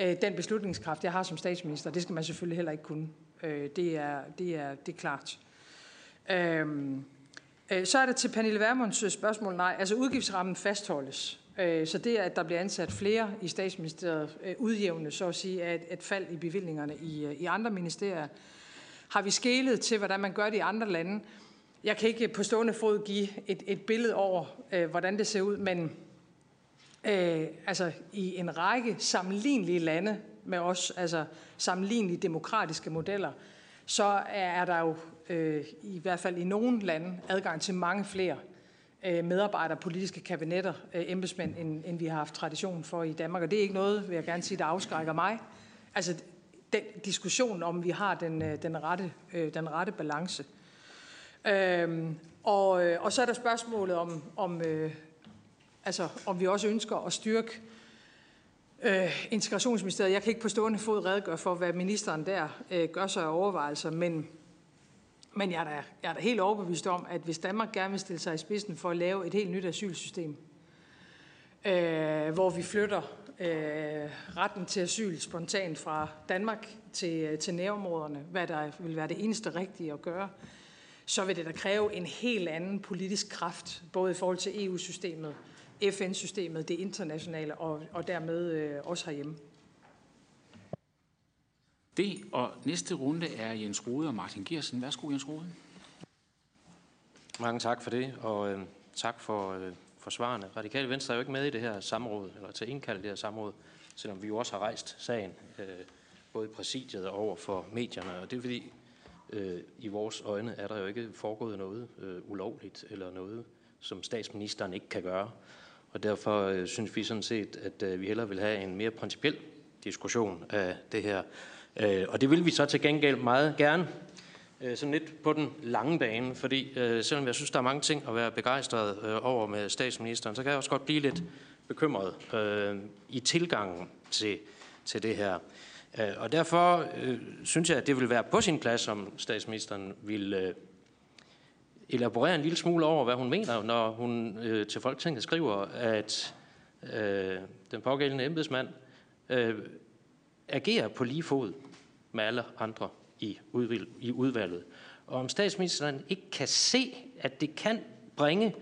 C: øh, den beslutningskraft, jeg har som statsminister. Det skal man selvfølgelig heller ikke kunne. Øh, det, er, det, er, det er klart. Øh, øh, så er det til Pernille Vermunds øh, spørgsmål. Nej, altså udgiftsrammen fastholdes. Øh, så det, at der bliver ansat flere i statsministeriet, øh, udjævne, så at sige, at et, et fald i bevillingerne i, øh, i andre ministerier. Har vi skælet til, hvordan man gør det i andre lande? Jeg kan ikke på stående fod give et, et billede over, øh, hvordan det ser ud, men øh, altså i en række sammenlignelige lande med os, altså sammenlignelige demokratiske modeller, så er der jo øh, i hvert fald i nogle lande adgang til mange flere øh, medarbejdere, politiske kabinetter, øh, embedsmænd, end, end vi har haft tradition for i Danmark. Og det er ikke noget, vil jeg gerne sige, der afskrækker mig. Altså den diskussion om, vi har den, øh, den, rette, øh, den rette balance. Øhm, og, øh, og så er der spørgsmålet om, om, øh, altså, om vi også ønsker at styrke øh, Øh, integrationsministeriet. Jeg kan ikke på stående fod redegøre for, hvad ministeren der øh, gør sig af overvejelser, men, men jeg, er da, jeg er da helt overbevist om, at hvis Danmark gerne vil stille sig i spidsen for at lave et helt nyt asylsystem, øh, hvor vi flytter øh, retten til asyl spontant fra Danmark til, øh, til nærområderne, hvad der vil være det eneste rigtige at gøre, så vil det da kræve en helt anden politisk kraft, både i forhold til EU-systemet, FN-systemet, det internationale og, og dermed øh, også herhjemme.
A: Det og næste runde er Jens Rode og Martin Gersen. Værsgo, Jens Rode.
G: Mange tak for det, og øh, tak for, øh, for svarene. Radikale Venstre er jo ikke med i det her samråd, eller til indkalde det her samråd, selvom vi jo også har rejst sagen, øh, både i præsidiet og over for medierne. Og det er fordi, øh, i vores øjne er der jo ikke foregået noget øh, ulovligt, eller noget, som statsministeren ikke kan gøre. Og derfor øh, synes vi sådan set, at øh, vi hellere vil have en mere principiel diskussion af det her. Øh, og det vil vi så til gengæld meget gerne, øh, sådan lidt på den lange bane, fordi øh, selvom jeg synes, der er mange ting at være begejstret øh, over med statsministeren, så kan jeg også godt blive lidt bekymret øh, i tilgangen til, til det her. Øh, og derfor øh, synes jeg, at det vil være på sin plads, om statsministeren vil øh, elaborere en lille smule over, hvad hun mener, når hun øh, til Folketinget skriver, at øh, den pågældende embedsmand øh, agerer på lige fod med alle andre i, udvalg, i udvalget. Og om statsministeren ikke kan se, at det kan bringe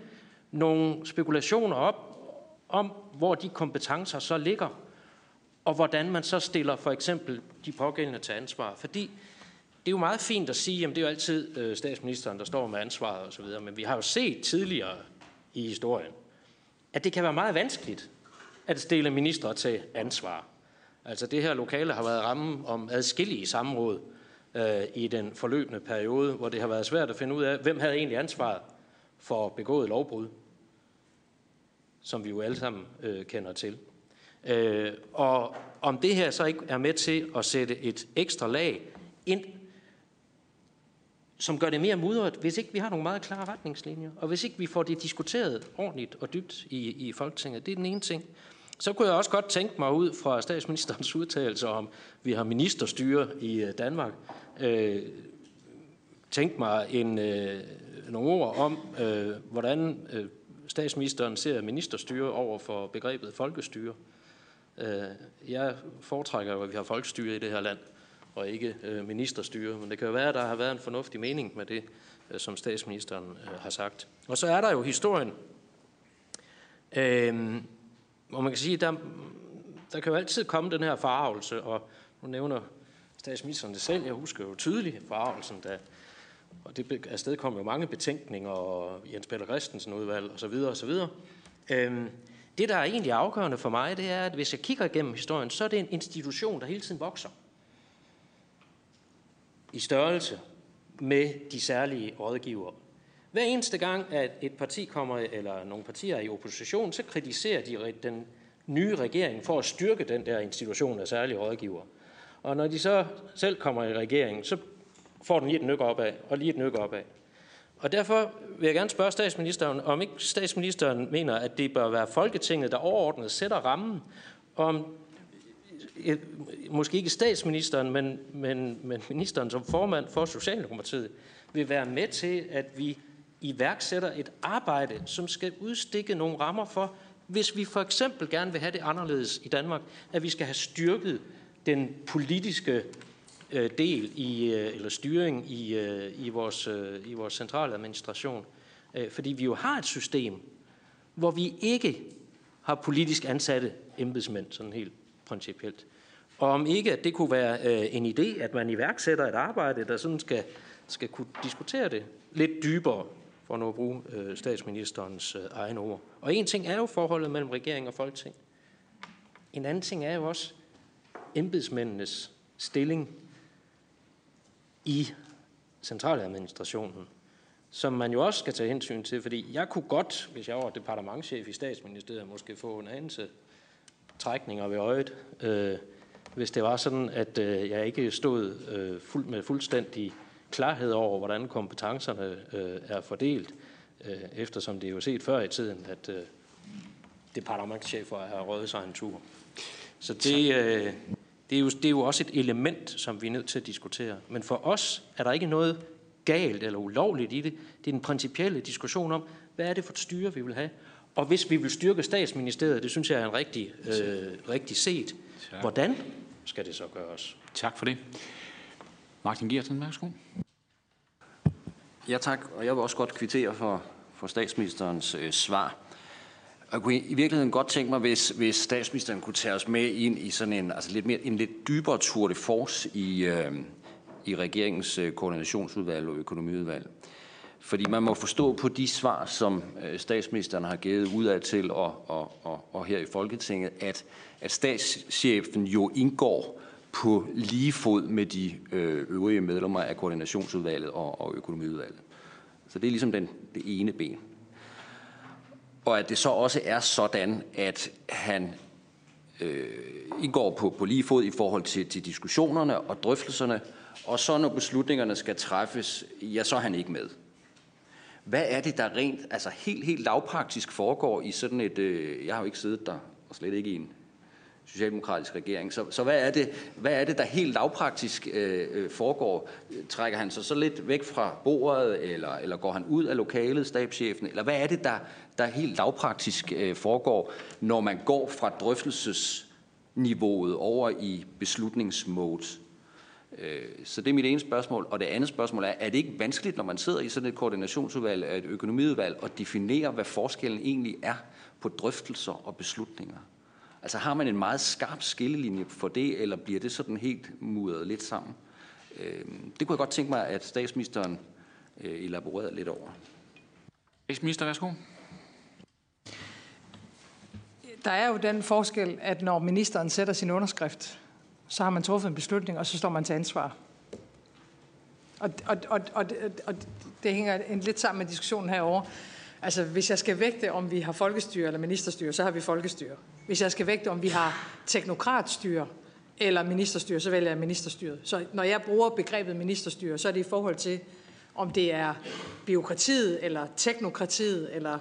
G: nogle spekulationer op om, hvor de kompetencer så ligger, og hvordan man så stiller for eksempel de pågældende til ansvar. Fordi det er jo meget fint at sige, at det er jo altid øh, statsministeren, der står med ansvaret osv., men vi har jo set tidligere i historien, at det kan være meget vanskeligt at stille ministre til ansvar. Altså det her lokale har været ramme om adskillige samråd øh, i den forløbende periode, hvor det har været svært at finde ud af, hvem havde egentlig ansvaret for begået lovbrud, som vi jo alle sammen øh, kender til. Øh, og om det her så ikke er med til at sætte et ekstra lag ind, som gør det mere mudret, hvis ikke vi har nogle meget klare retningslinjer, og hvis ikke vi får det diskuteret ordentligt og dybt i, i Folketinget. Det er den ene ting. Så kunne jeg også godt tænke mig ud fra statsministerens udtalelse om, vi har ministerstyre i øh, Danmark, øh, tænke mig en, øh, nogle ord om, øh, hvordan øh, statsministeren ser ministerstyre over for begrebet folkestyre. Øh, jeg foretrækker jo, at vi har folkestyre i det her land, og ikke øh, ministerstyre. Men det kan jo være, at der har været en fornuftig mening med det, øh, som statsministeren øh, har sagt. Og så er der jo historien, øh, hvor man kan sige, der, der kan jo altid komme den her farvelse, og nu nævner statsministeren det selv. Jeg husker jo tydeligt farvelsen, da og det afsted kom jo mange betænkninger, og Jens Peter Christensen udvalg, og så videre, og så videre. Øhm, det, der er egentlig afgørende for mig, det er, at hvis jeg kigger igennem historien, så er det en institution, der hele tiden vokser i størrelse med de særlige rådgivere. Hver eneste gang, at et parti kommer, eller nogle partier er i opposition, så kritiserer de den nye regering for at styrke den der institution af særlige rådgiver. Og når de så selv kommer i regeringen, så får den lige et nyk opad, og lige et nyk opad. Og derfor vil jeg gerne spørge statsministeren, om ikke statsministeren mener, at det bør være Folketinget, der overordnet sætter rammen, om måske ikke statsministeren, men, men, men ministeren som formand for Socialdemokratiet, vil være med til, at vi iværksætter et arbejde, som skal udstikke nogle rammer for, hvis vi for eksempel gerne vil have det anderledes i Danmark, at vi skal have styrket den politiske øh, del i, øh, eller styring i, øh, i, vores, øh, i vores centrale administration. Øh, fordi vi jo har et system, hvor vi ikke har politisk ansatte embedsmænd, sådan helt principielt. Og om ikke, at det kunne være øh, en idé, at man iværksætter et arbejde, der sådan skal, skal kunne diskutere det lidt dybere, for nu at bruge øh, statsministerens øh, egne ord. Og en ting er jo forholdet mellem regering og folketing. En anden ting er jo også embedsmændenes stilling i centraladministrationen, som man jo også skal tage hensyn til, fordi jeg kunne godt, hvis jeg var departementchef i statsministeriet, måske få en anelse trækninger ved øjet, øh, hvis det var sådan, at øh, jeg ikke stod øh, fuld, med fuldstændig klarhed over, hvordan kompetencerne øh, er fordelt, øh, eftersom det er jo set før i tiden, at øh, departementchefer har røget sig en tur. Så det, øh, det, er jo, det er jo også et element, som vi er nødt til at diskutere. Men for os er der ikke noget galt eller ulovligt i det. Det er den principielle diskussion om, hvad er det for et styre, vi vil have. Og hvis vi vil styrke statsministeriet, det synes jeg er en rigtig, øh, rigtig set. Tak. Hvordan skal det så gøres?
A: Tak for det. Martin Giertsen, værsgo.
H: Ja tak, og jeg vil også godt kvittere for, for statsministerens øh, svar. Jeg kunne i virkeligheden godt tænke mig, hvis, hvis statsministeren kunne tage os med ind i sådan en, altså lidt mere, en lidt dybere tour de force i, øh, i regeringens øh, koordinationsudvalg og økonomiudvalg. Fordi man må forstå på de svar, som øh, statsministeren har givet udad til og, og, og, og her i Folketinget, at, at statschefen jo indgår på lige fod med de øh, øvrige medlemmer af koordinationsudvalget og, og økonomiudvalget. Så det er ligesom den, det ene ben og at det så også er sådan, at han øh, indgår på, på lige fod i forhold til, til diskussionerne og drøftelserne, og så når beslutningerne skal træffes, ja, så er han ikke med. Hvad er det, der rent, altså helt, helt lavpraktisk foregår i sådan et, øh, jeg har jo ikke siddet der, og slet ikke i en socialdemokratisk regering. Så, så hvad, er det, hvad er det, der helt lavpraktisk øh, øh foregår? Trækker han sig så lidt væk fra bordet, eller, eller går han ud af lokalet, stabschefen? Eller hvad er det, der, der helt lavpraktisk øh, foregår, når man går fra drøftelsesniveauet over i beslutningsmode? Øh, så det er mit ene spørgsmål. Og det andet spørgsmål er, er det ikke vanskeligt, når man sidder i sådan et koordinationsudvalg, et økonomiudvalg, at definere, hvad forskellen egentlig er på drøftelser og beslutninger? Altså har man en meget skarp skillelinje for det, eller bliver det sådan helt mudret lidt sammen? Øh, det kunne jeg godt tænke mig, at statsministeren øh, elaborerede lidt over.
A: Statsminister, værsgo.
C: Der er jo den forskel, at når ministeren sætter sin underskrift, så har man truffet en beslutning, og så står man til ansvar. Og, og, og, og, og det hænger en lidt sammen med diskussionen herover. Altså, hvis jeg skal vægte, om vi har folkestyre eller ministerstyre, så har vi folkestyre. Hvis jeg skal vægte, om vi har teknokratstyre eller ministerstyre, så vælger jeg ministerstyret. Så når jeg bruger begrebet ministerstyre, så er det i forhold til, om det er biokratiet eller teknokratiet eller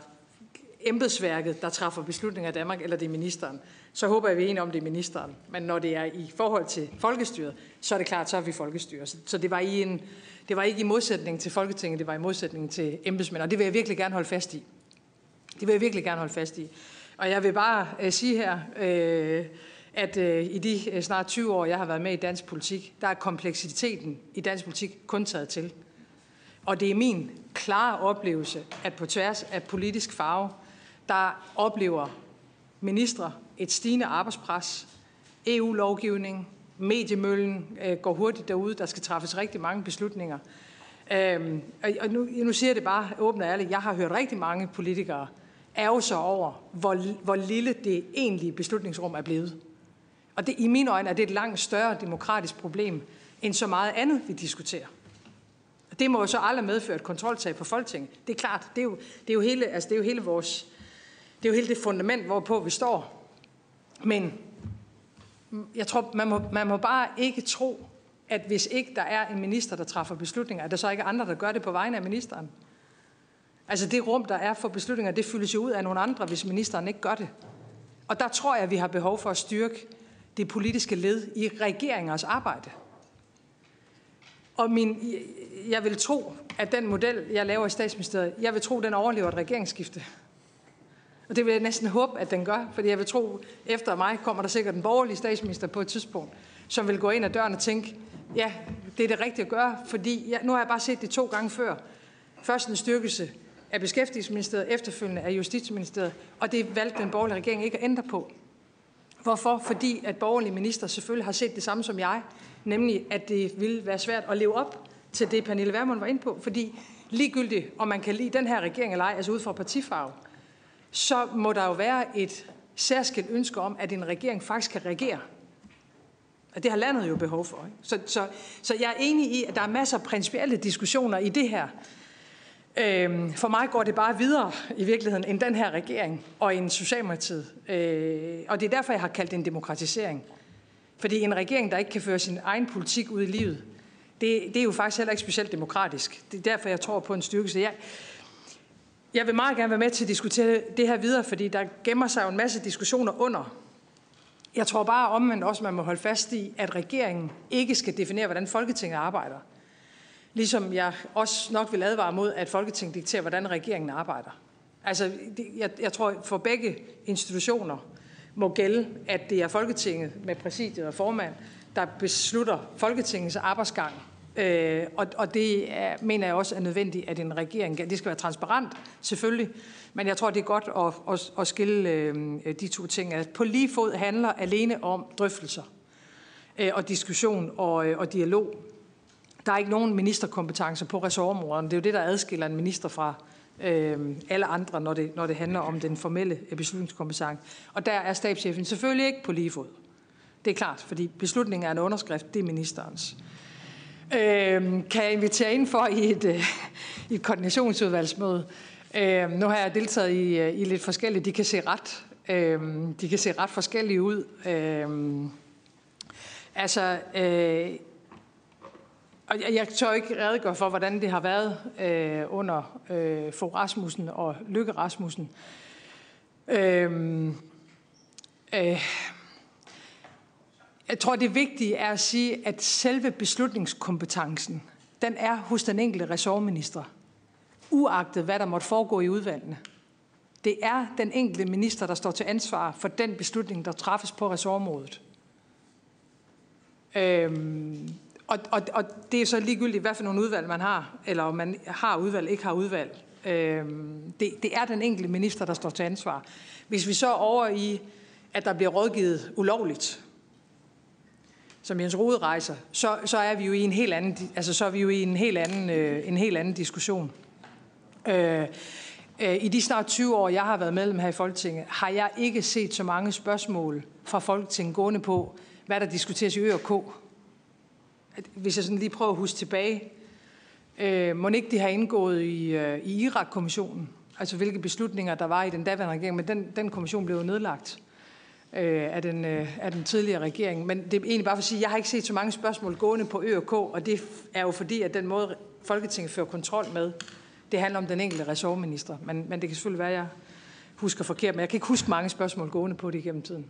C: embedsværket, der træffer beslutninger i Danmark, eller det er ministeren. Så håber jeg, vi er enige om, det er ministeren. Men når det er i forhold til folkestyret, så er det klart, så er vi folkestyre. Så det var, i en, det var ikke i modsætning til Folketinget, det var i modsætning til embedsmænd. Og det vil jeg virkelig gerne holde fast i. Det vil jeg virkelig gerne holde fast i. Og jeg vil bare øh, sige her, øh, at øh, i de øh, snart 20 år, jeg har været med i dansk politik, der er kompleksiteten i dansk politik kun taget til. Og det er min klare oplevelse, at på tværs af politisk farve, der oplever ministre et stigende arbejdspres, EU-lovgivning, mediemøllen øh, går hurtigt derude, der skal træffes rigtig mange beslutninger. Øhm, og nu, nu siger jeg det bare åbent og ærligt, jeg har hørt rigtig mange politikere ærge sig over, hvor, hvor lille det egentlige beslutningsrum er blevet. Og det, i mine øjne er det et langt større demokratisk problem, end så meget andet, vi diskuterer. Og Det må jo så aldrig medføre et kontroltag på Folketinget. Det er klart, det er jo, det er jo, hele, altså det er jo hele vores, det er jo hele det fundament, hvorpå vi står. Men jeg tror, man må, man må bare ikke tro, at hvis ikke der er en minister, der træffer beslutninger, at der så ikke er andre, der gør det på vegne af ministeren. Altså det rum, der er for beslutninger, det fyldes jo ud af nogle andre, hvis ministeren ikke gør det. Og der tror jeg, at vi har behov for at styrke det politiske led i regeringers arbejde. Og min, jeg vil tro, at den model, jeg laver i statsministeriet, jeg vil tro, den overlever et regeringsskifte. Og det vil jeg næsten håbe, at den gør, fordi jeg vil tro, efter mig kommer der sikkert en borgerlig statsminister på et tidspunkt, som vil gå ind ad døren og tænke, ja, det er det rigtige at gøre, fordi ja, nu har jeg bare set det to gange før. Først en styrkelse af Beskæftigelsesministeriet, efterfølgende af Justitsministeriet, og det valgte den borgerlige regering ikke at ændre på. Hvorfor? Fordi at borgerlige minister selvfølgelig har set det samme som jeg, nemlig at det ville være svært at leve op til det, Pernille Vermund var inde på. Fordi ligegyldigt, om man kan lide den her regering eller ej, altså ud fra partifarve, så må der jo være et særskilt ønske om, at en regering faktisk kan regere. Og det har landet jo behov for. Ikke? Så, så, så jeg er enig i, at der er masser af principielle diskussioner i det her. Øhm, for mig går det bare videre i virkeligheden end den her regering og en Socialdemokratiet. Øh, og det er derfor, jeg har kaldt det en demokratisering. Fordi en regering, der ikke kan føre sin egen politik ud i livet, det, det er jo faktisk heller ikke specielt demokratisk. Det er derfor, jeg tror på en styrkelse. Jeg, jeg vil meget gerne være med til at diskutere det her videre, fordi der gemmer sig jo en masse diskussioner under. Jeg tror bare omvendt også, man må holde fast i, at regeringen ikke skal definere, hvordan Folketinget arbejder. Ligesom jeg også nok vil advare mod, at Folketinget dikterer, hvordan regeringen arbejder. Altså, jeg, jeg tror, for begge institutioner må gælde, at det er Folketinget med præsidiet og formand, der beslutter Folketingets arbejdsgang. Øh, og, og det er, mener jeg også er nødvendigt, at en regering, det skal være transparent selvfølgelig, men jeg tror, det er godt at, at, at skille øh, de to ting. At på lige fod handler alene om drøftelser øh, og diskussion og, øh, og dialog. Der er ikke nogen ministerkompetencer på ressortområderne. Det er jo det, der adskiller en minister fra øh, alle andre, når det, når det handler om den formelle øh, beslutningskompetence. Og der er stabschefen selvfølgelig ikke på lige fod. Det er klart, fordi beslutningen er en underskrift, det er ministerens. Øh, øh, kan jeg invitere ind for i et, øh, i et koordinationsudvalgsmøde? Øh, nu har jeg deltaget i, øh, i lidt forskellige. De kan se ret, øh, de kan se ret forskellige ud. Øh, altså, øh, og jeg, jeg tør ikke redegøre for, hvordan det har været øh, under øh, Fogh Rasmussen og Lykke Rasmussen. Øhm, øh, øh, jeg tror, det vigtige er at sige, at selve beslutningskompetencen, den er hos den enkelte ressortminister, uagtet hvad der måtte foregå i udvalgene. Det er den enkelte minister, der står til ansvar for den beslutning, der træffes på ressortområdet. Øhm, og, og, og det er så ligegyldigt, hvad for nogle udvalg man har, eller om man har udvalg, ikke har udvalg. Øhm, det, det er den enkelte minister, der står til ansvar. Hvis vi så over i, at der bliver rådgivet ulovligt, som Jens Rode rejser, så, så er vi jo i en helt anden, altså så er vi jo i en helt anden, øh, en helt anden diskussion. Øh, øh, I de snart 20 år, jeg har været medlem her i Folketinget, har jeg ikke set så mange spørgsmål fra Folketinget gående på, hvad der diskuteres i Ø og K. Hvis jeg sådan lige prøver at huske tilbage, øh, må ikke de har indgået i, øh, i Irak-kommissionen, altså hvilke beslutninger der var i den daværende regering, men den, den kommission blev jo nedlagt øh, af, den, øh, af den tidligere regering. Men det er egentlig bare for at sige, at jeg har ikke set så mange spørgsmål gående på Ø og K, og det er jo fordi, at den måde Folketinget fører kontrol med, det handler om den enkelte ressortminister. Men, men det kan selvfølgelig være, at jeg husker forkert, men jeg kan ikke huske mange spørgsmål gående på det igennem tiden.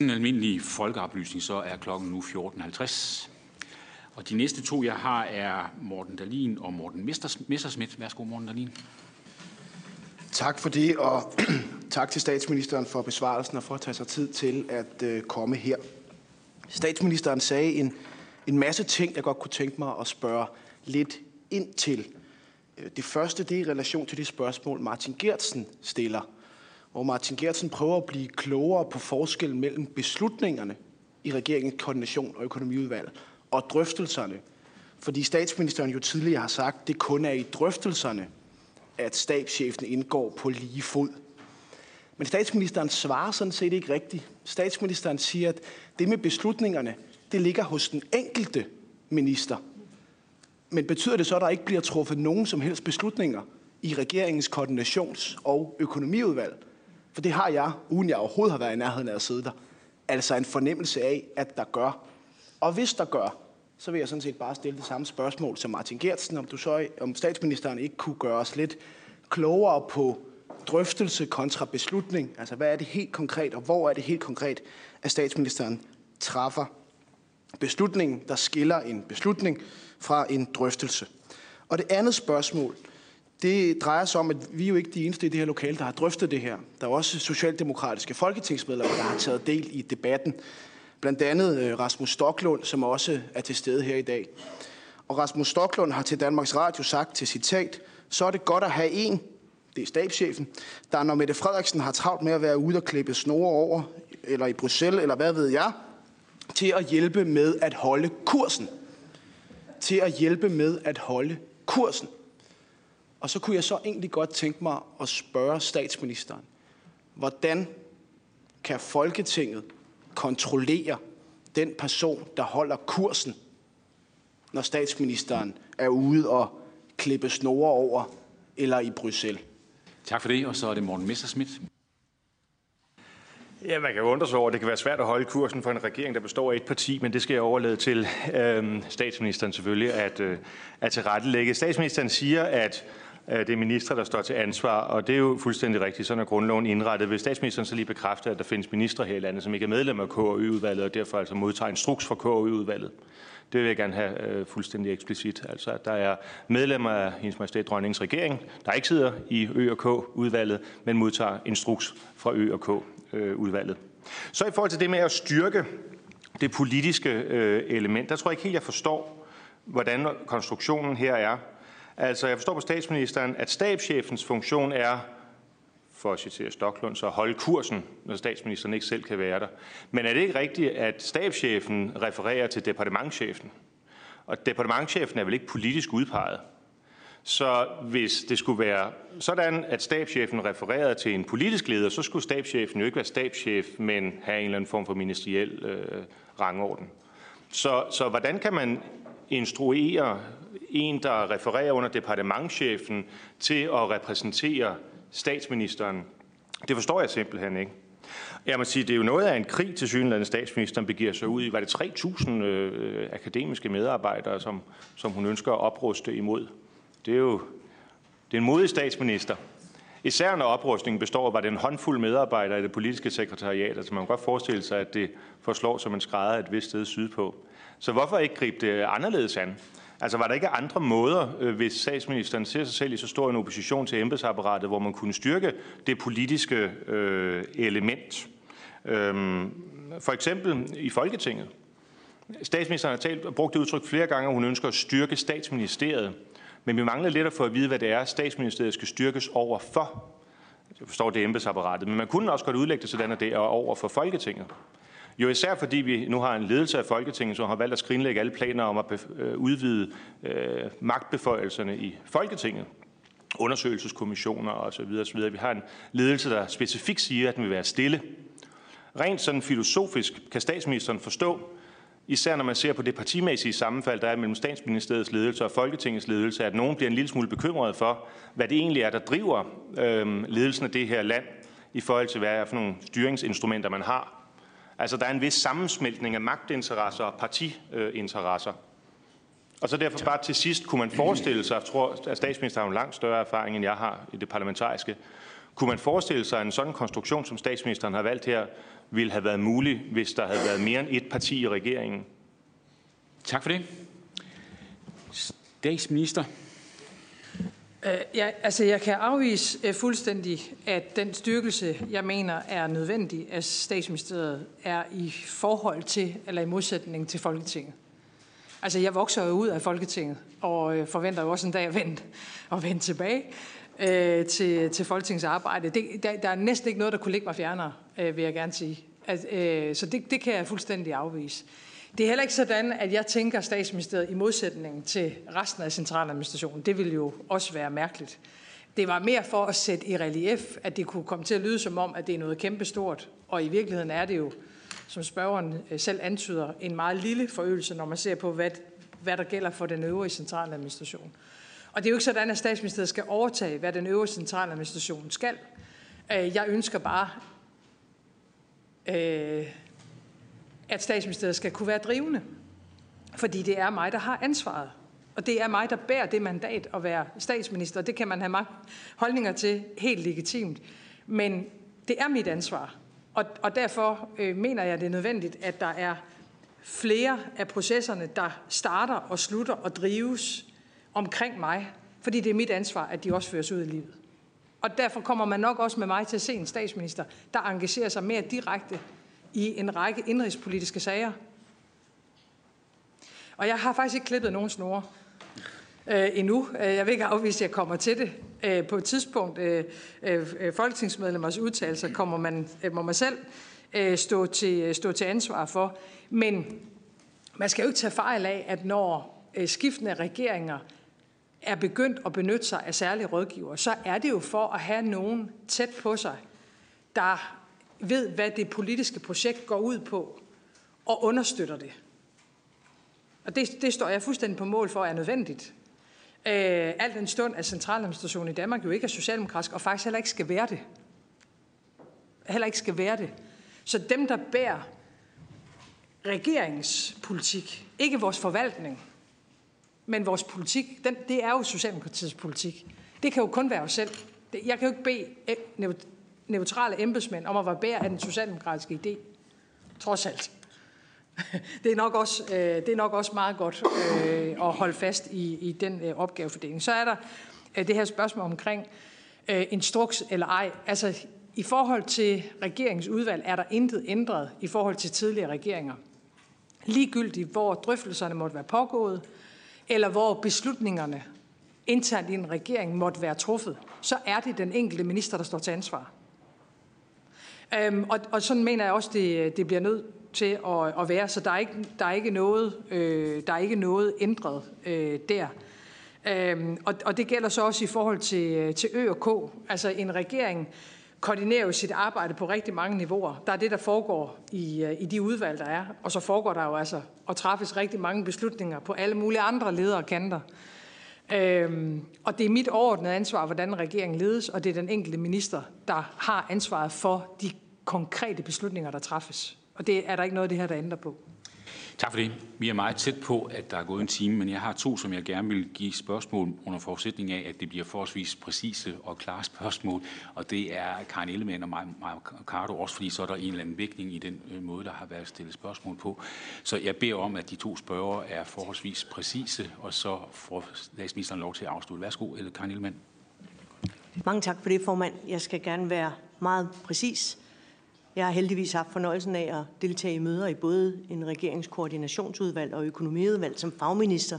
A: En almindelig folkeoplysning, så er klokken nu 14.50. Og de næste to, jeg har, er Morten Dalin og Morten Messersmith. Værsgo, Morten Dalin.
I: Tak for det, og tak til statsministeren for besvarelsen og for at tage sig tid til at øh, komme her. Statsministeren sagde en, en masse ting, jeg godt kunne tænke mig at spørge lidt ind til. Øh, det første det er i relation til det spørgsmål, Martin Gertsen stiller, hvor Martin Gertsen prøver at blive klogere på forskellen mellem beslutningerne i regeringens koordination og økonomiudvalg og drøftelserne. Fordi statsministeren jo tidligere har sagt, at det kun er i drøftelserne, at stabschefen indgår på lige fod. Men statsministeren svarer sådan set ikke rigtigt. Statsministeren siger, at det med beslutningerne, det ligger hos den enkelte minister. Men betyder det så, at der ikke bliver truffet nogen som helst beslutninger i regeringens koordinations- og økonomiudvalg? For det har jeg, uden jeg overhovedet har været i nærheden af at sidde der, altså en fornemmelse af, at der gør. Og hvis der gør, så vil jeg sådan set bare stille det samme spørgsmål som Martin Gertsen, om, du så, om statsministeren ikke kunne gøre os lidt klogere på drøftelse kontra beslutning. Altså, hvad er det helt konkret, og hvor er det helt konkret, at statsministeren træffer beslutningen, der skiller en beslutning fra en drøftelse. Og det andet spørgsmål, det drejer sig om, at vi er jo ikke de eneste i det her lokale, der har drøftet det her. Der er også socialdemokratiske folketingsmedlemmer, der har taget del i debatten. Blandt andet øh, Rasmus Stoklund, som også er til stede her i dag. Og Rasmus Stoklund har til Danmarks Radio sagt til citat, så er det godt at have en, det er stabschefen, der når Mette Frederiksen har travlt med at være ude og klippe snore over, eller i Bruxelles, eller hvad ved jeg, til at hjælpe med at holde kursen. Til at hjælpe med at holde kursen. Og så kunne jeg så egentlig godt tænke mig at spørge statsministeren, hvordan kan Folketinget kontrollere den person, der holder kursen, når statsministeren er ude og klippe snore over eller i Bruxelles?
A: Tak for det, og så er det Morten Messerschmidt.
J: Ja, man kan undre sig over, at det kan være svært at holde kursen for en regering, der består af et parti, men det skal jeg overlade til øh, statsministeren selvfølgelig at, øh, at tilrettelægge. Statsministeren siger, at øh, Øh, det er ministre, der står til ansvar, og det er jo fuldstændig rigtigt. Sådan er grundloven indrettet. Vil statsministeren så lige bekræfte, at der findes ministre her i landet, som ikke er medlemmer af KU-udvalget, og derfor altså modtager instruks fra KU-udvalget? Det vil jeg gerne have øh, fuldstændig eksplicit. Altså, at der er medlemmer af hendes majestæt dronningens regering, der ikke sidder i Ø og K-udvalget, men modtager instruks fra Ø og K-udvalget. Så i forhold til det med at styrke det politiske øh, element, der tror jeg ikke helt, jeg forstår, hvordan konstruktionen her er. Altså, jeg forstår på statsministeren, at stabschefens funktion er for at citere Stoklund, så holde kursen, når statsministeren ikke selv kan være der. Men er det ikke rigtigt, at stabschefen refererer til departementchefen? Og departementchefen er vel ikke politisk udpeget? Så hvis det skulle være sådan, at stabschefen refererede til en politisk leder, så skulle stabschefen jo ikke være stabschef, men have en eller anden form for ministeriel øh, rangorden. Så, så hvordan kan man instruere en, der refererer under departementchefen, til at repræsentere statsministeren. Det forstår jeg simpelthen ikke. Jeg må sige, det er jo noget af en krig til synligheden, statsministeren begiver sig ud i. Var det 3.000 øh, akademiske medarbejdere, som, som hun ønsker at opruste imod? Det er jo det er en modig statsminister. Især når oprustningen består, var det en håndfuld medarbejdere i det politiske sekretariat. Altså man kan godt forestille sig, at det forslår som en skrædder et vist sted sydpå. Så hvorfor ikke gribe det anderledes an? Altså var der ikke andre måder, øh, hvis statsministeren ser sig selv i så stor en opposition til embedsapparatet, hvor man kunne styrke det politiske øh, element? Øhm, for eksempel i Folketinget. Statsministeren har talt, og brugt det udtryk flere gange, at hun ønsker at styrke statsministeriet. Men vi mangler lidt at få at vide, hvad det er, statsministeriet skal styrkes over for. Jeg forstår det embedsapparatet, men man kunne også godt udlægge det sådan, at det er over for Folketinget. Jo især fordi vi nu har en ledelse af Folketinget, som har valgt at skrinlægge alle planer om at øh, udvide øh, magtbeføjelserne i Folketinget undersøgelseskommissioner osv. osv. Vi har en ledelse, der specifikt siger, at den vil være stille. Rent sådan filosofisk kan statsministeren forstå, især når man ser på det partimæssige sammenfald, der er mellem statsministeriets ledelse og Folketingets ledelse, at nogen bliver en lille smule bekymret for, hvad det egentlig er, der driver øh, ledelsen af det her land, i forhold til, hvad er for nogle styringsinstrumenter, man har. Altså, der er en vis sammensmeltning af magtinteresser og partiinteresser. Og så derfor bare til sidst, kunne man forestille sig, jeg tror, at statsministeren har en langt større erfaring, end jeg har i det parlamentariske, kunne man forestille sig, at en sådan konstruktion, som statsministeren har valgt her, ville have været mulig, hvis der havde været mere end et parti i regeringen?
A: Tak for det. Statsminister.
C: Øh, ja, altså jeg kan afvise øh, fuldstændig, at den styrkelse, jeg mener er nødvendig af statsministeriet, er i forhold til, eller i modsætning til Folketinget. Altså jeg vokser jo ud af Folketinget, og øh, forventer jo også en dag at vende, at vende tilbage øh, til, til Folketingets arbejde. Det, der, der er næsten ikke noget, der kunne ligge mig fjernere, øh, vil jeg gerne sige. At, øh, så det, det kan jeg fuldstændig afvise. Det er heller ikke sådan, at jeg tænker statsministeriet i modsætning til resten af centraladministrationen. Det ville jo også være mærkeligt. Det var mere for at sætte i relief, at det kunne komme til at lyde som om, at det er noget kæmpestort. Og i virkeligheden er det jo, som spørgeren øh, selv antyder, en meget lille forøgelse, når man ser på, hvad, hvad der gælder for den øvrige centraladministration. Og det er jo ikke sådan, at statsministeriet skal overtage, hvad den øvrige centraladministration skal. Øh, jeg ønsker bare øh, at statsministeriet skal kunne være drivende. fordi det er mig, der har ansvaret. Og det er mig, der bærer det mandat at være statsminister. Det kan man have mange holdninger til, helt legitimt. Men det er mit ansvar. Og, og derfor øh, mener jeg, det er nødvendigt, at der er flere af processerne, der starter og slutter og drives omkring mig, fordi det er mit ansvar, at de også føres ud i livet. Og derfor kommer man nok også med mig til at se en statsminister, der engagerer sig mere direkte i en række indrigspolitiske sager. Og jeg har faktisk ikke klippet nogen snore øh, endnu. Øh, jeg vil ikke afvise, at jeg kommer til det. Øh, på et tidspunkt, øh, øh, folketingsmedlemmers udtalelser, kommer man, øh, må man selv øh, stå, til, øh, stå til ansvar for. Men man skal jo ikke tage fejl af, at når øh, skiftende regeringer er begyndt at benytte sig af særlige rådgiver, så er det jo for at have nogen tæt på sig, der ved, hvad det politiske projekt går ud på, og understøtter det. Og det, det står jeg fuldstændig på mål for, er nødvendigt. Øh, alt den stund, at centraladministrationen i Danmark jo ikke er socialdemokratisk, og faktisk heller ikke skal være det. Heller ikke skal være det. Så dem, der bærer regeringspolitik, ikke vores forvaltning, men vores politik, den, det er jo Socialdemokratiets politik. Det kan jo kun være os selv. Jeg kan jo ikke bede øh, neutrale embedsmænd om at være bære af den socialdemokratiske idé. Trods alt. Det er nok også, øh, det er nok også meget godt øh, at holde fast i, i den øh, opgavefordeling. Så er der øh, det her spørgsmål omkring øh, instruks eller ej. Altså, i forhold til regeringens udvalg er der intet ændret i forhold til tidligere regeringer. Ligegyldigt, hvor drøftelserne måtte være pågået, eller hvor beslutningerne internt i en regering måtte være truffet, så er det den enkelte minister, der står til ansvar. Øhm, og, og sådan mener jeg også, det, det bliver nødt til at, at være, så der er ikke, der er ikke, noget, øh, der er ikke noget ændret øh, der. Øhm, og, og det gælder så også i forhold til, øh, til Ø og K. Altså en regering koordinerer jo sit arbejde på rigtig mange niveauer. Der er det, der foregår i, øh, i de udvalg, der er, og så foregår der jo altså og træffes rigtig mange beslutninger på alle mulige andre ledere kanter. Øhm, og det er mit overordnede ansvar, hvordan regeringen ledes, og det er den enkelte minister, der har ansvaret for de konkrete beslutninger, der træffes. Og det er der ikke noget af det her, der ændrer på.
A: Tak for det. Vi er meget tæt på, at der er gået en time, men jeg har to, som jeg gerne vil give spørgsmål under forudsætning af, at det bliver forholdsvis præcise og klare spørgsmål. Og det er Karin Ellemann og Maja Cardo også, fordi så er der en eller anden vægtning i den øh, måde, der har været stillet spørgsmål på. Så jeg beder om, at de to spørger er forholdsvis præcise, og så får statsministeren lov til at afslutte. Værsgo, eller Karin Ellemann.
K: Mange tak for det, formand. Jeg skal gerne være meget præcis. Jeg har heldigvis haft fornøjelsen af at deltage i møder i både en regeringskoordinationsudvalg og økonomiudvalg som fagminister.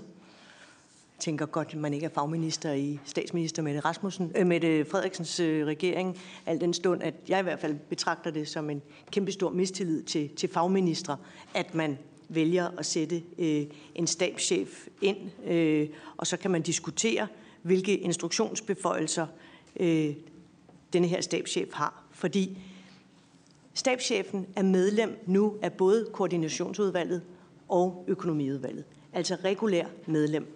K: Jeg tænker godt, at man ikke er fagminister i statsminister Mette, Rasmussen, øh, Mette Frederiksens øh, regering, al den stund, at jeg i hvert fald betragter det som en kæmpestor mistillid til, til fagministre, at man vælger at sætte øh, en stabschef ind, øh, og så kan man diskutere, hvilke instruktionsbeføjelser øh, denne her stabschef har. Fordi Stabschefen er medlem nu af både koordinationsudvalget og økonomiudvalget, altså regulær medlem.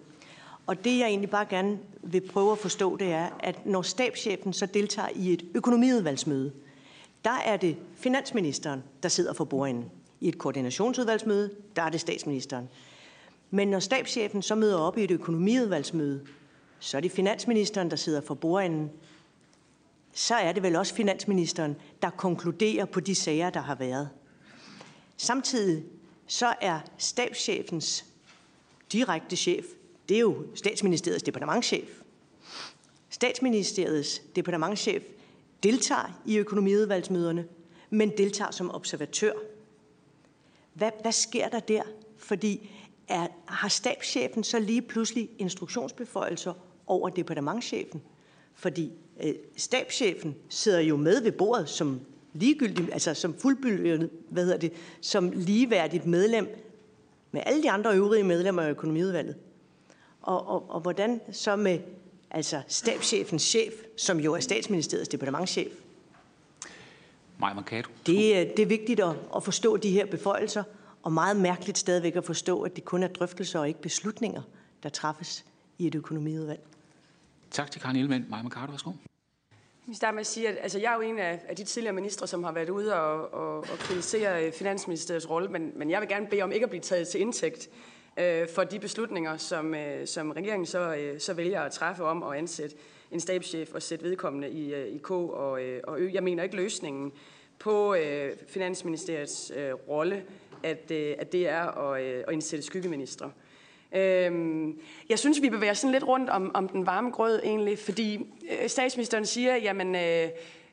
K: Og det jeg egentlig bare gerne vil prøve at forstå, det er, at når stabschefen så deltager i et økonomiudvalgsmøde, der er det finansministeren, der sidder for bordenden. I et koordinationsudvalgsmøde, der er det statsministeren. Men når stabschefen så møder op i et økonomiudvalgsmøde, så er det finansministeren, der sidder for bordenden, så er det vel også finansministeren, der konkluderer på de sager, der har været. Samtidig så er stabschefens direkte chef, det er jo statsministeriets departementschef. Statsministeriets departementschef deltager i økonomiudvalgsmøderne, men deltager som observatør. Hvad, hvad sker der der? Fordi er, har stabschefen så lige pludselig instruktionsbeføjelser over departementschefen? Fordi øh, stabschefen sidder jo med ved bordet som ligegyldig, altså som fuldbyrdet, hvad hedder det, som ligeværdigt medlem med alle de andre øvrige medlemmer af økonomiudvalget. Og, og, og hvordan så med altså stabschefens chef, som jo er statsministeriets departementchef?
A: Maja Mercado.
K: Det, det er vigtigt at, at forstå de her beføjelser, og meget mærkeligt stadigvæk at forstå, at det kun er drøftelser og ikke beslutninger, der træffes i et økonomiudvalg.
A: Tak til Karin Ellemann. Maja Mercado, værsgo.
E: Vi starter med at sige, at altså, jeg er jo en af, af de tidligere ministre, som har været ude og, og, og kritisere øh, Finansministeriets rolle, men, men jeg vil gerne bede om ikke at blive taget til indtægt øh, for de beslutninger, som, øh, som regeringen så, øh, så vælger at træffe om at ansætte en stabschef og sætte vedkommende i, øh, i K og, øh, og Ø. Jeg mener ikke løsningen på øh, Finansministeriets øh, rolle, at, øh, at det er at, øh, at indsætte skyggeministre. Øhm, jeg synes, vi bevæger sådan lidt rundt om, om den varme grød egentlig, fordi øh, statsministeren siger, jamen øh,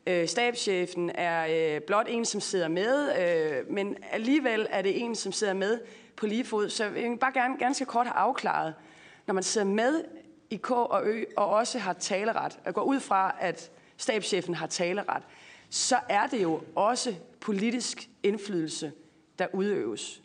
E: øh, stabschefen er øh, blot en, som sidder med, øh, men alligevel er det en, som sidder med på lige fod. Så jeg vil bare gerne ganske kort have afklaret, når man sidder med i K og Ø og også har taleret, og går ud fra, at stabschefen har taleret, så er det jo også politisk indflydelse, der udøves.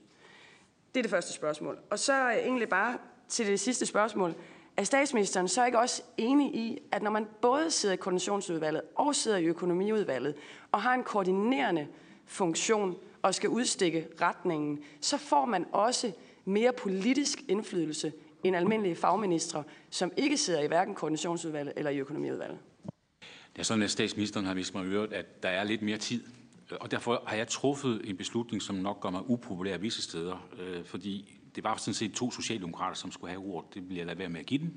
E: Det er det første spørgsmål. Og så øh, egentlig bare til det sidste spørgsmål. Er statsministeren så ikke også enig i, at når man både sidder i koordinationsudvalget og sidder i økonomiudvalget og har en koordinerende funktion og skal udstikke retningen, så får man også mere politisk indflydelse end almindelige fagministre, som ikke sidder i hverken koordinationsudvalget eller i økonomiudvalget?
A: Det er sådan, at statsministeren har vist mig øvrigt, at der er lidt mere tid. Øh, og derfor har jeg truffet en beslutning, som nok gør mig upopulær visse steder. Øh, fordi det var sådan set to socialdemokrater, som skulle have ordet. Det vil jeg lade være med at give dem.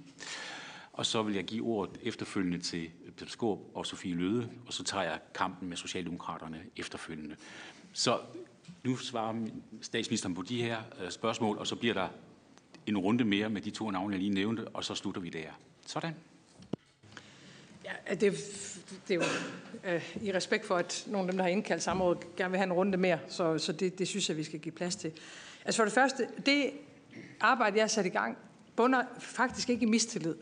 A: Og så vil jeg give ordet efterfølgende til Peter Skorp og Sofie Løde, og så tager jeg kampen med Socialdemokraterne efterfølgende. Så nu svarer statsministeren på de her øh, spørgsmål, og så bliver der en runde mere med de to navne, jeg lige nævnte, og så slutter vi der. Sådan.
C: Ja, det, det er jo øh, i respekt for, at nogle af dem, der har indkaldt samrådet, gerne vil have en runde mere, så, så det, det synes jeg, vi skal give plads til. Altså for det første, det arbejde, jeg har sat i gang, bunder faktisk ikke i mistillid.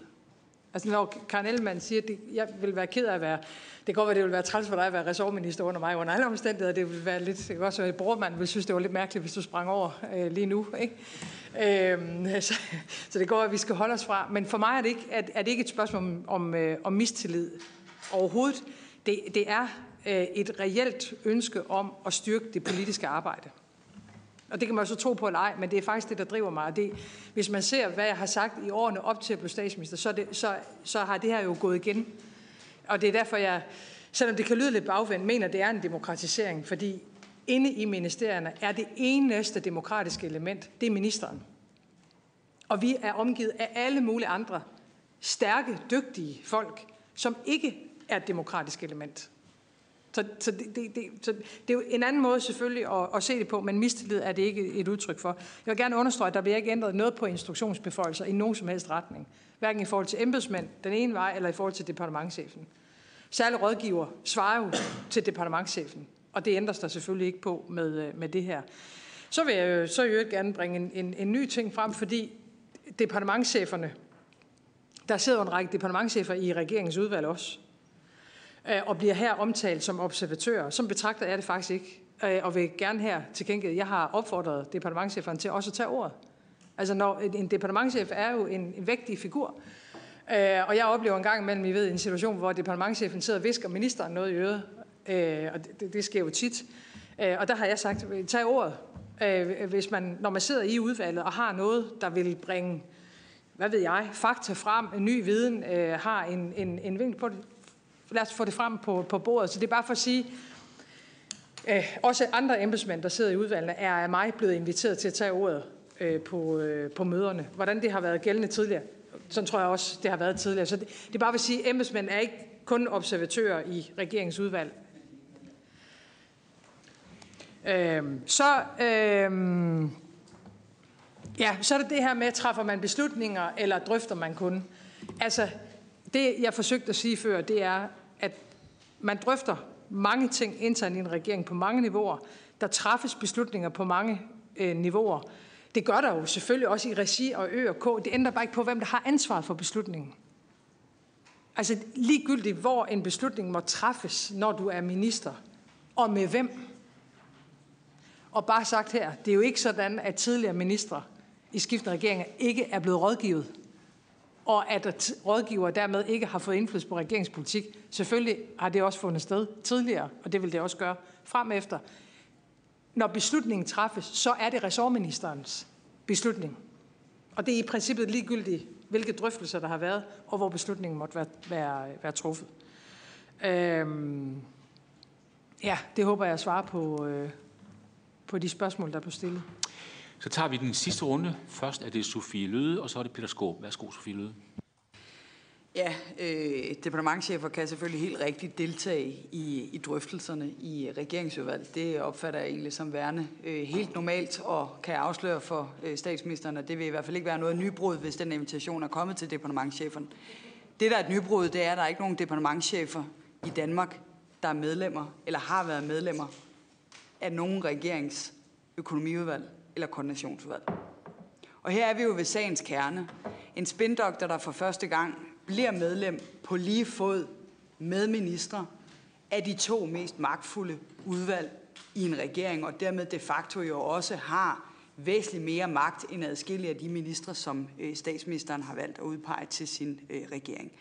C: Altså når Karen Ellemann siger, at det, jeg vil være ked af at være, det kan godt være, det vil være træls for dig at være ressortminister under mig under alle omstændigheder. Det vil være lidt, det kan også være, at brormand vil synes, det var lidt mærkeligt, hvis du sprang over øh, lige nu. Ikke? Øh, så, så det går, at vi skal holde os fra. Men for mig er det ikke, er, er det ikke et spørgsmål om, om, øh, om mistillid overhovedet. Det, det er øh, et reelt ønske om at styrke det politiske arbejde. Og det kan man så tro på eller ej, men det er faktisk det, der driver mig. Og det, hvis man ser, hvad jeg har sagt i årene op til at blive statsminister, så, det, så, så har det her jo gået igen. Og det er derfor, jeg, selvom det kan lyde lidt bagvendt, mener, det er en demokratisering. Fordi inde i ministerierne er det eneste demokratiske element, det er ministeren. Og vi er omgivet af alle mulige andre stærke, dygtige folk, som ikke er et demokratisk element. Så, så, det, det, det, så det er jo en anden måde selvfølgelig at, at se det på, men mistillid er det ikke et udtryk for. Jeg vil gerne understrege, at der bliver ikke ændret noget på instruktionsbeføjelser i nogen som helst retning. Hverken i forhold til embedsmænd den ene vej, eller i forhold til departementchefen. Særlig rådgiver svarer jo til departementchefen, og det ændres der selvfølgelig ikke på med, øh, med det her. Så vil jeg jo så i øvrigt gerne bringe en, en, en ny ting frem, fordi departementcheferne, der sidder en række departementchefer i regeringens udvalg også, Øh, og bliver her omtalt som observatører. Som betragter jeg det faktisk ikke, øh, og vil gerne her til gengæld, jeg har opfordret departementcheferen til også at tage ordet. Altså når en departementchef er jo en, en vægtig figur, øh, og jeg oplever en gang imellem, I ved, en situation, hvor departementchefen sidder og visker ministeren noget i øret, og det, det sker jo tit. Og der har jeg sagt, tag ordet, hvis man, når man sidder i udvalget og har noget, der vil bringe, hvad ved jeg, fakta frem, en ny viden, har en, en, en vinkel på det, lad os få det frem på, på bordet. Så det er bare for at sige, øh, også andre embedsmænd, der sidder i udvalgene, er af mig blevet inviteret til at tage ordet øh, på, øh, på møderne. Hvordan det har været gældende tidligere, sådan tror jeg også, det har været tidligere. Så det, det er bare for at sige, at embedsmænd er ikke kun observatører i regeringsudvalg. Øh, så, øh, ja, så er det det her med, træffer man beslutninger, eller drøfter man kun? Altså, det, jeg forsøgte at sige før, det er, at man drøfter mange ting internt i en regering på mange niveauer. Der træffes beslutninger på mange øh, niveauer. Det gør der jo selvfølgelig også i regi og Ø og K. Det ændrer bare ikke på, hvem der har ansvaret for beslutningen. Altså ligegyldigt, hvor en beslutning må træffes, når du er minister, og med hvem. Og bare sagt her, det er jo ikke sådan, at tidligere ministre i skiftende regeringer ikke er blevet rådgivet og at rådgiver dermed ikke har fået indflydelse på regeringspolitik. Selvfølgelig har det også fundet sted tidligere, og det vil det også gøre frem efter. Når beslutningen træffes, så er det ressortministerens beslutning. Og det er i princippet ligegyldigt, hvilke drøftelser der har været, og hvor beslutningen måtte være, være, være truffet. Øhm, ja, det håber jeg at svare på, øh, på de spørgsmål, der blev stillet.
A: Så tager vi den sidste runde. Først er det Sofie Løde, og så er det Peter Skåb. Værsgo, Sofie Løde.
B: Ja, øh, departementchefer kan selvfølgelig helt rigtigt deltage i, i drøftelserne i regeringsudvalget. Det opfatter jeg egentlig som værende øh, helt normalt, og kan afsløre for øh, statsministeren, at det vil i hvert fald ikke være noget nybrud, hvis den invitation er kommet til departementcheferen. Det, der er et nybrud, det er, at der er ikke nogen departementchefer i Danmark, der er medlemmer, eller har været medlemmer af nogen regerings økonomiudvalg eller koordinationsudvalg. Og her er vi jo ved sagens kerne. En spindoktor, der for første gang bliver medlem på lige fod med ministre af de to mest magtfulde udvalg i en regering, og dermed de facto jo også har væsentligt mere magt end adskillige af de ministre, som øh, statsministeren har valgt at udpege til sin øh, regering.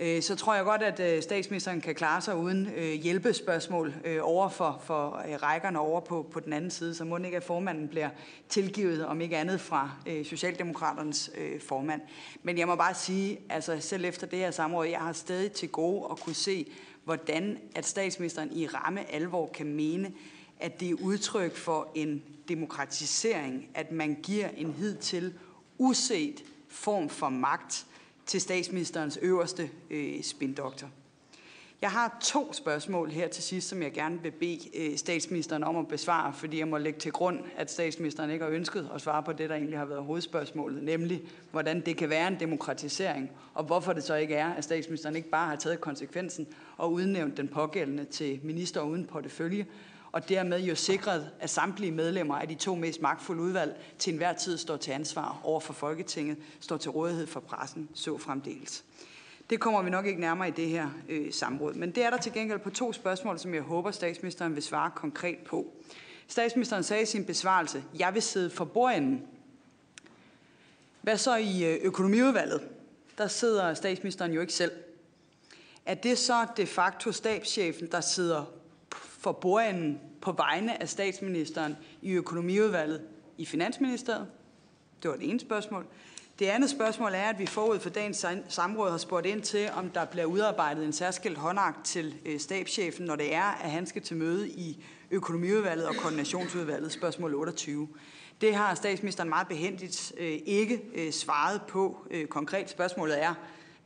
B: Øh, så tror jeg godt, at øh, statsministeren kan klare sig uden øh, hjælpespørgsmål over for, for rækkerne over på, på den anden side. Så må ikke, at formanden bliver tilgivet, om ikke andet fra Socialdemokraternes formand. Men jeg må bare sige, altså selv efter det her samråd, jeg har stadig til gode at kunne se, hvordan at statsministeren i ramme alvor kan mene, at det er udtryk for en demokratisering, at man giver en hidtil uset form for magt til statsministerens øverste øh, spindoktor. Jeg har to spørgsmål her til sidst, som jeg gerne vil bede øh, statsministeren om at besvare, fordi jeg må lægge til grund, at statsministeren ikke har ønsket at svare på det, der egentlig har været hovedspørgsmålet, nemlig hvordan det kan være en demokratisering, og hvorfor det så ikke er, at statsministeren ikke bare har taget konsekvensen og udnævnt den pågældende til minister uden portefølje, og dermed jo sikret, at samtlige medlemmer af de to mest magtfulde udvalg til enhver tid står til ansvar over for Folketinget, står til rådighed for pressen, så fremdeles. Det kommer vi nok ikke nærmere i det her øh, samråd. Men det er der til gengæld på to spørgsmål, som jeg håber, statsministeren vil svare konkret på. Statsministeren sagde i sin besvarelse, jeg vil sidde for bordenden. Hvad så i øh, økonomiudvalget? Der sidder statsministeren jo ikke selv. Er det så de facto stabschefen, der sidder for bordenden på vegne af statsministeren i økonomiudvalget i Finansministeriet? Det var det ene spørgsmål. Det andet spørgsmål er, at vi forud for dagens samråd har spurgt ind til, om der bliver udarbejdet en særskilt håndagt til øh, stabschefen, når det er, at han skal til møde i økonomiudvalget og koordinationsudvalget, spørgsmål 28. Det har statsministeren meget behendigt øh, ikke øh, svaret på. Konkret spørgsmålet er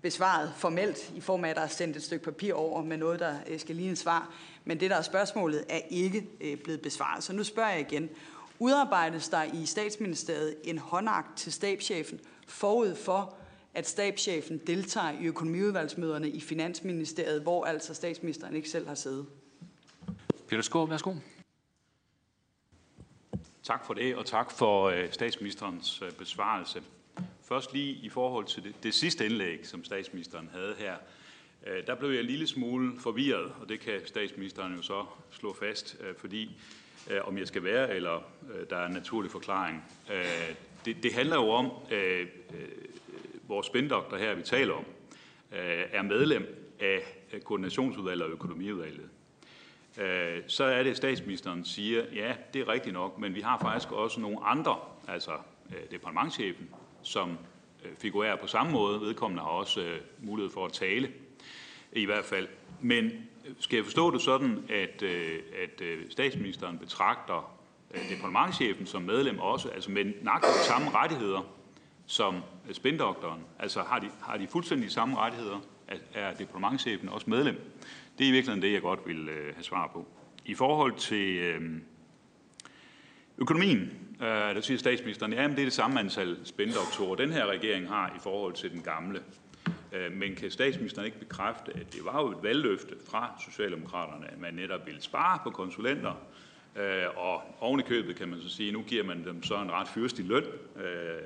B: besvaret formelt i form af, at der er sendt et stykke papir over med noget, der skal ligne et svar. Men det, der er spørgsmålet, er ikke øh, blevet besvaret. Så nu spørger jeg igen. Udarbejdes der i statsministeriet en håndakt til stabschefen forud for, at stabschefen deltager i økonomiudvalgsmøderne i Finansministeriet, hvor altså statsministeren ikke selv har siddet?
A: Peter Skåb, værsgo.
D: Tak for det, og tak for øh, statsministerens øh, besvarelse. Først lige i forhold til det, det sidste indlæg, som statsministeren havde her. Øh, der blev jeg en lille smule forvirret, og det kan statsministeren jo så slå fast, øh, fordi øh, om jeg skal være, eller øh, der er en naturlig forklaring. Det, det handler jo om, at vores spindoktor her, vi taler om, er medlem af koordinationsudvalget og økonomiudvalget. Så er det, at statsministeren siger, ja, det er rigtigt nok, men vi har faktisk også nogle andre, altså departementchefen, som Øh, figurerer på samme måde. Vedkommende har også øh, mulighed for at tale i hvert fald. Men øh, skal jeg forstå det sådan, at, øh, at statsministeren betragter øh, departementchefen som medlem også, altså med nøjagtigt de samme rettigheder som spindoktoren? Altså har de, har de fuldstændig samme rettigheder? Er departementchefen også medlem? Det er i virkeligheden det, jeg godt vil have svar på. I forhold til økonomien, Øh, der siger statsministeren, ja, det er det samme antal spændoktorer, den her regering har i forhold til den gamle. Øh, men kan statsministeren ikke bekræfte, at det var jo et valgløfte fra Socialdemokraterne, at man netop ville spare på konsulenter, øh, og oven i købet kan man så sige, nu giver man dem så en ret fyrstig løn, øh,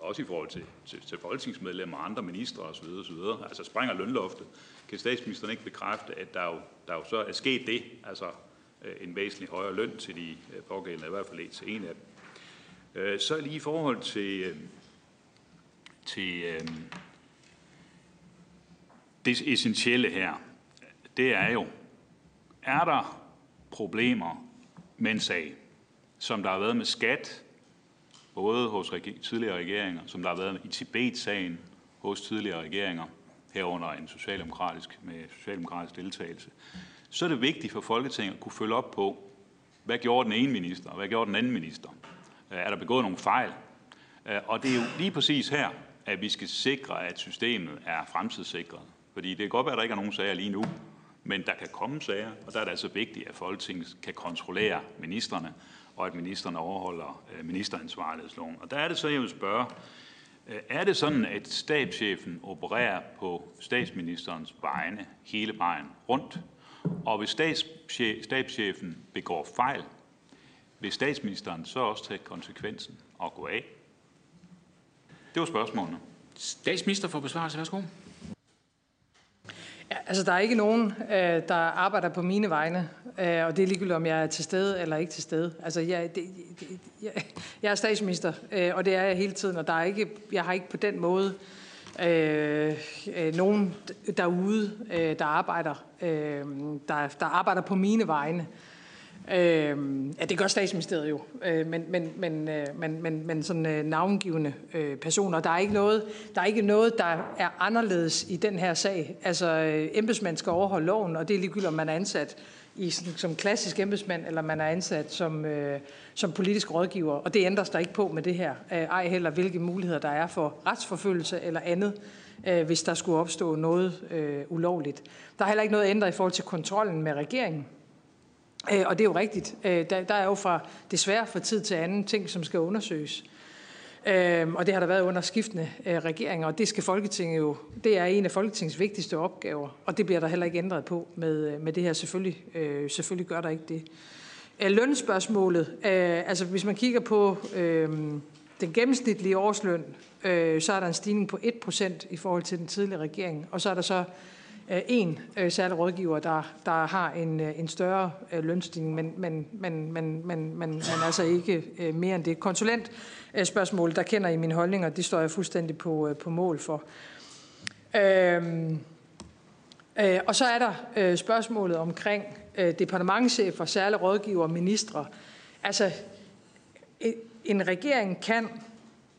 D: også i forhold til, til, til folketingsmedlemmer og andre ministre osv. osv. Altså springer lønloftet. Kan statsministeren ikke bekræfte, at der jo, der jo så er sket det, altså øh, en væsentlig højere løn til de øh, pågældende, i hvert fald til en af dem. Øh, så lige i forhold til, øh, til øh, det essentielle her, det er jo, er der problemer med en sag, som der har været med skat, både hos tidligere regeringer, som der har været i Tibet-sagen hos tidligere regeringer, herunder en socialdemokratisk, med socialdemokratisk deltagelse, så er det vigtigt for Folketinget at kunne følge op på, hvad gjorde den ene minister, og hvad gjorde den anden minister. Øh, er der begået nogle fejl? Øh, og det er jo lige præcis her, at vi skal sikre, at systemet er fremtidssikret. Fordi det kan godt være, at der ikke er nogen sager lige nu, men der kan komme sager, og der er det altså vigtigt, at Folketinget kan kontrollere ministerne, og at ministerne overholder øh, ministeransvarlighedsloven. Og der er det så, jeg vil spørge, øh, er det sådan, at stabschefen opererer på statsministerens vegne hele vejen rundt? Og hvis stabschefen begår fejl, vil statsministeren så også tage konsekvensen og gå af? Det var spørgsmålene.
A: Statsminister for besvarelse, værsgo.
C: Ja, altså, der er ikke nogen, øh, der arbejder på mine vegne, øh, og det er ligegyldigt, om jeg er til stede eller ikke til stede. Altså, jeg, det, jeg, jeg er statsminister, øh, og det er jeg hele tiden, og der er ikke, jeg har ikke på den måde øh, nogen derude, øh, der arbejder, øh, der, der arbejder på mine vegne. Øh, ja, det gør statsministeriet jo, øh, men, men, men, øh, men, men, men sådan øh, navngivende øh, personer. Der er, ikke noget, der er ikke noget, der er anderledes i den her sag. Altså, øh, embedsmænd skal overholde loven, og det er ligegyldigt, om man er ansat i, sådan, som klassisk embedsmand, eller man er ansat som, øh, som politisk rådgiver. Og det ændres der ikke på med det her. Øh, ej heller, hvilke muligheder der er for retsforfølgelse eller andet, øh, hvis der skulle opstå noget øh, ulovligt. Der er heller ikke noget ændret i forhold til kontrollen med regeringen. Øh, og det er jo rigtigt. Øh, der, der er jo fra, desværre fra tid til anden ting, som skal undersøges. Øh, og det har der været under skiftende øh, regeringer, og det skal Folketinget jo, det er en af Folketingets vigtigste opgaver, og det bliver der heller ikke ændret på med, øh, med det her. Selvfølgelig, øh, selvfølgelig gør der ikke det. Lønspørgsmålet, altså hvis man kigger på den gennemsnitlige årsløn, så er der en stigning på 1% i forhold til den tidligere regering, og så er der så Øh, en øh, særlig rådgiver, der, der har en, øh, en større lønstigning, men, men, men, men, men, men, men altså ikke mere end det. Konsulentspørgsmål, der kender I mine holdninger, det står jeg fuldstændig på, på mål for. Øhm, øh, og så er der øh, spørgsmålet omkring øh, departementchefer, særlige rådgiver og ministre. Altså, en regering kan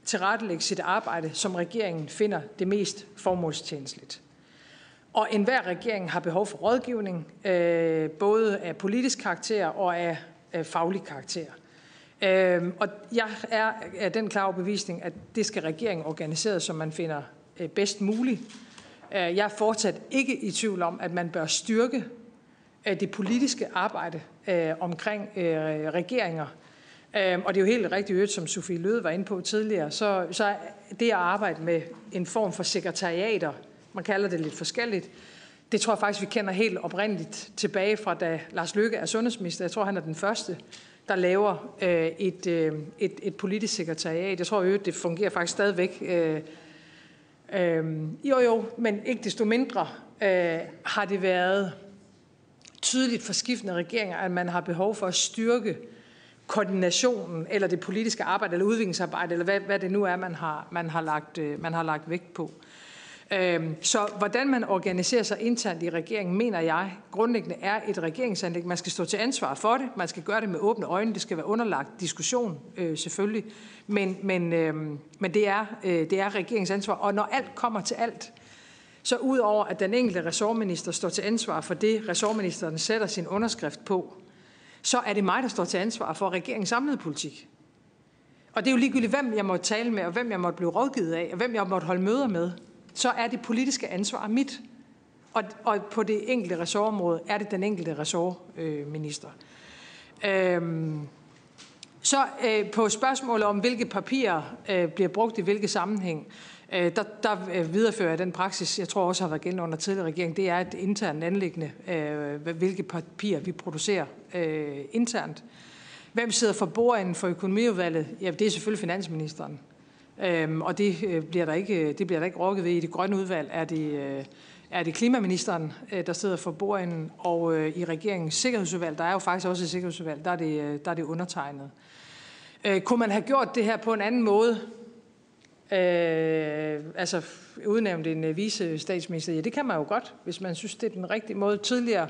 C: tilrettelægge sit arbejde, som regeringen finder det mest formålstjenestligt. Og enhver regering har behov for rådgivning, øh, både af politisk karakter og af, faglig karakter. Øh, og jeg er af den klare overbevisning, at det skal regeringen organisere, som man finder øh, bedst muligt. Øh, jeg er fortsat ikke i tvivl om, at man bør styrke øh, det politiske arbejde øh, omkring regeringer. Øhm, og det er jo helt rigtigt, som Sofie Løde var inde på tidligere, så, så det at arbejde med en form for sekretariater man kalder det lidt forskelligt. Det tror jeg faktisk, vi kender helt oprindeligt tilbage fra, da Lars Løkke er sundhedsminister. Jeg tror, han er den første, der laver øh, et, øh, et, et politisk sekretariat. Jeg tror jo, det fungerer faktisk stadigvæk. Øh, øh, jo, jo, men ikke desto mindre øh, har det været tydeligt for skiftende regeringer, at man har behov for at styrke koordinationen, eller det politiske arbejde, eller udviklingsarbejde, eller hvad, hvad det nu er, man har, man har, lagt, øh, man har lagt vægt på. Øh, Øhm, så hvordan man organiserer sig internt i regeringen, mener jeg grundlæggende er et regeringsanlæg. Man skal stå til ansvar for det. Man skal gøre det med åbne øjne. Det skal være underlagt diskussion, øh, selvfølgelig. Men, men, øhm, men det, er, øh, det er regeringens ansvar. Og når alt kommer til alt, så udover at den enkelte ressortminister står til ansvar for det, ressortministeren sætter sin underskrift på, så er det mig, der står til ansvar for regeringens samlede politik. Og det er jo ligegyldigt, hvem jeg måtte tale med, og hvem jeg måtte blive rådgivet af, og hvem jeg måtte holde møder med så er det politiske ansvar mit. Og, og på det enkelte ressortområde er det den enkelte ressortminister. Øh, øhm, så øh, på spørgsmålet om, hvilke papirer øh, bliver brugt i hvilke sammenhæng, øh, der, der øh, viderefører jeg den praksis, jeg tror også har været gældende under tidligere regering. Det er et internt anlæggende, øh, hvilke papirer vi producerer øh, internt. Hvem sidder for bordenden for økonomiudvalget? Ja, det er selvfølgelig finansministeren. Øhm, og det øh, bliver, der ikke, øh, det bliver der ikke rokket ved. I det grønne udvalg er det, øh, er det klimaministeren, der sidder for bordenden, og i regeringens sikkerhedsudvalg, der er jo faktisk også et sikkerhedsudvalg, der er det, der er det undertegnet. Øh, kunne man have gjort det her på en anden måde? Øh, altså udnævnt en øh, vice statsminister? Ja, det kan man jo godt, hvis man synes, det er den rigtige måde. Tidligere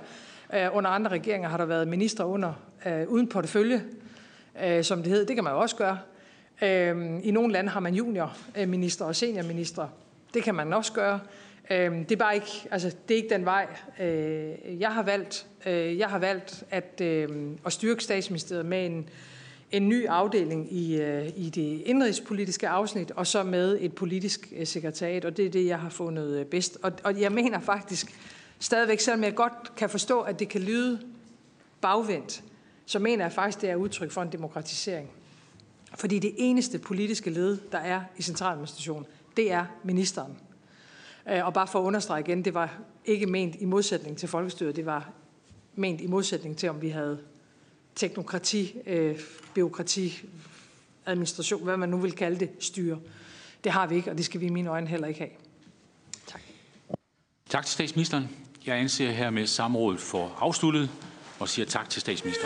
C: øh, under andre regeringer har der været ministre under, øh, uden portefølje, øh, som det hed. Det kan man jo også gøre. Øhm, I nogle lande har man juniorminister og seniorminister. Det kan man også gøre. Øhm, det er bare ikke, altså, det er ikke den vej, øh, jeg har valgt. Øh, jeg har valgt at, øh, at styrke statsministeriet med en, en ny afdeling i, i det indrigspolitiske afsnit, og så med et politisk sekretariat, og det er det, jeg har fundet bedst. Og, og jeg mener faktisk stadigvæk, selvom jeg godt kan forstå, at det kan lyde bagvendt, så mener jeg faktisk, det er udtryk for en demokratisering. Fordi det eneste politiske led, der er i centraladministrationen, det er ministeren. Øh, og bare for at understrege igen, det var ikke ment i modsætning til folkestyret, det var ment i modsætning til, om vi havde teknokrati, øh, byråkrati, administration, hvad man nu vil kalde det, styre. Det har vi ikke, og det skal vi i mine øjne heller ikke have. Tak.
A: Tak til statsministeren. Jeg anser hermed samrådet for afsluttet og siger tak til statsministeren.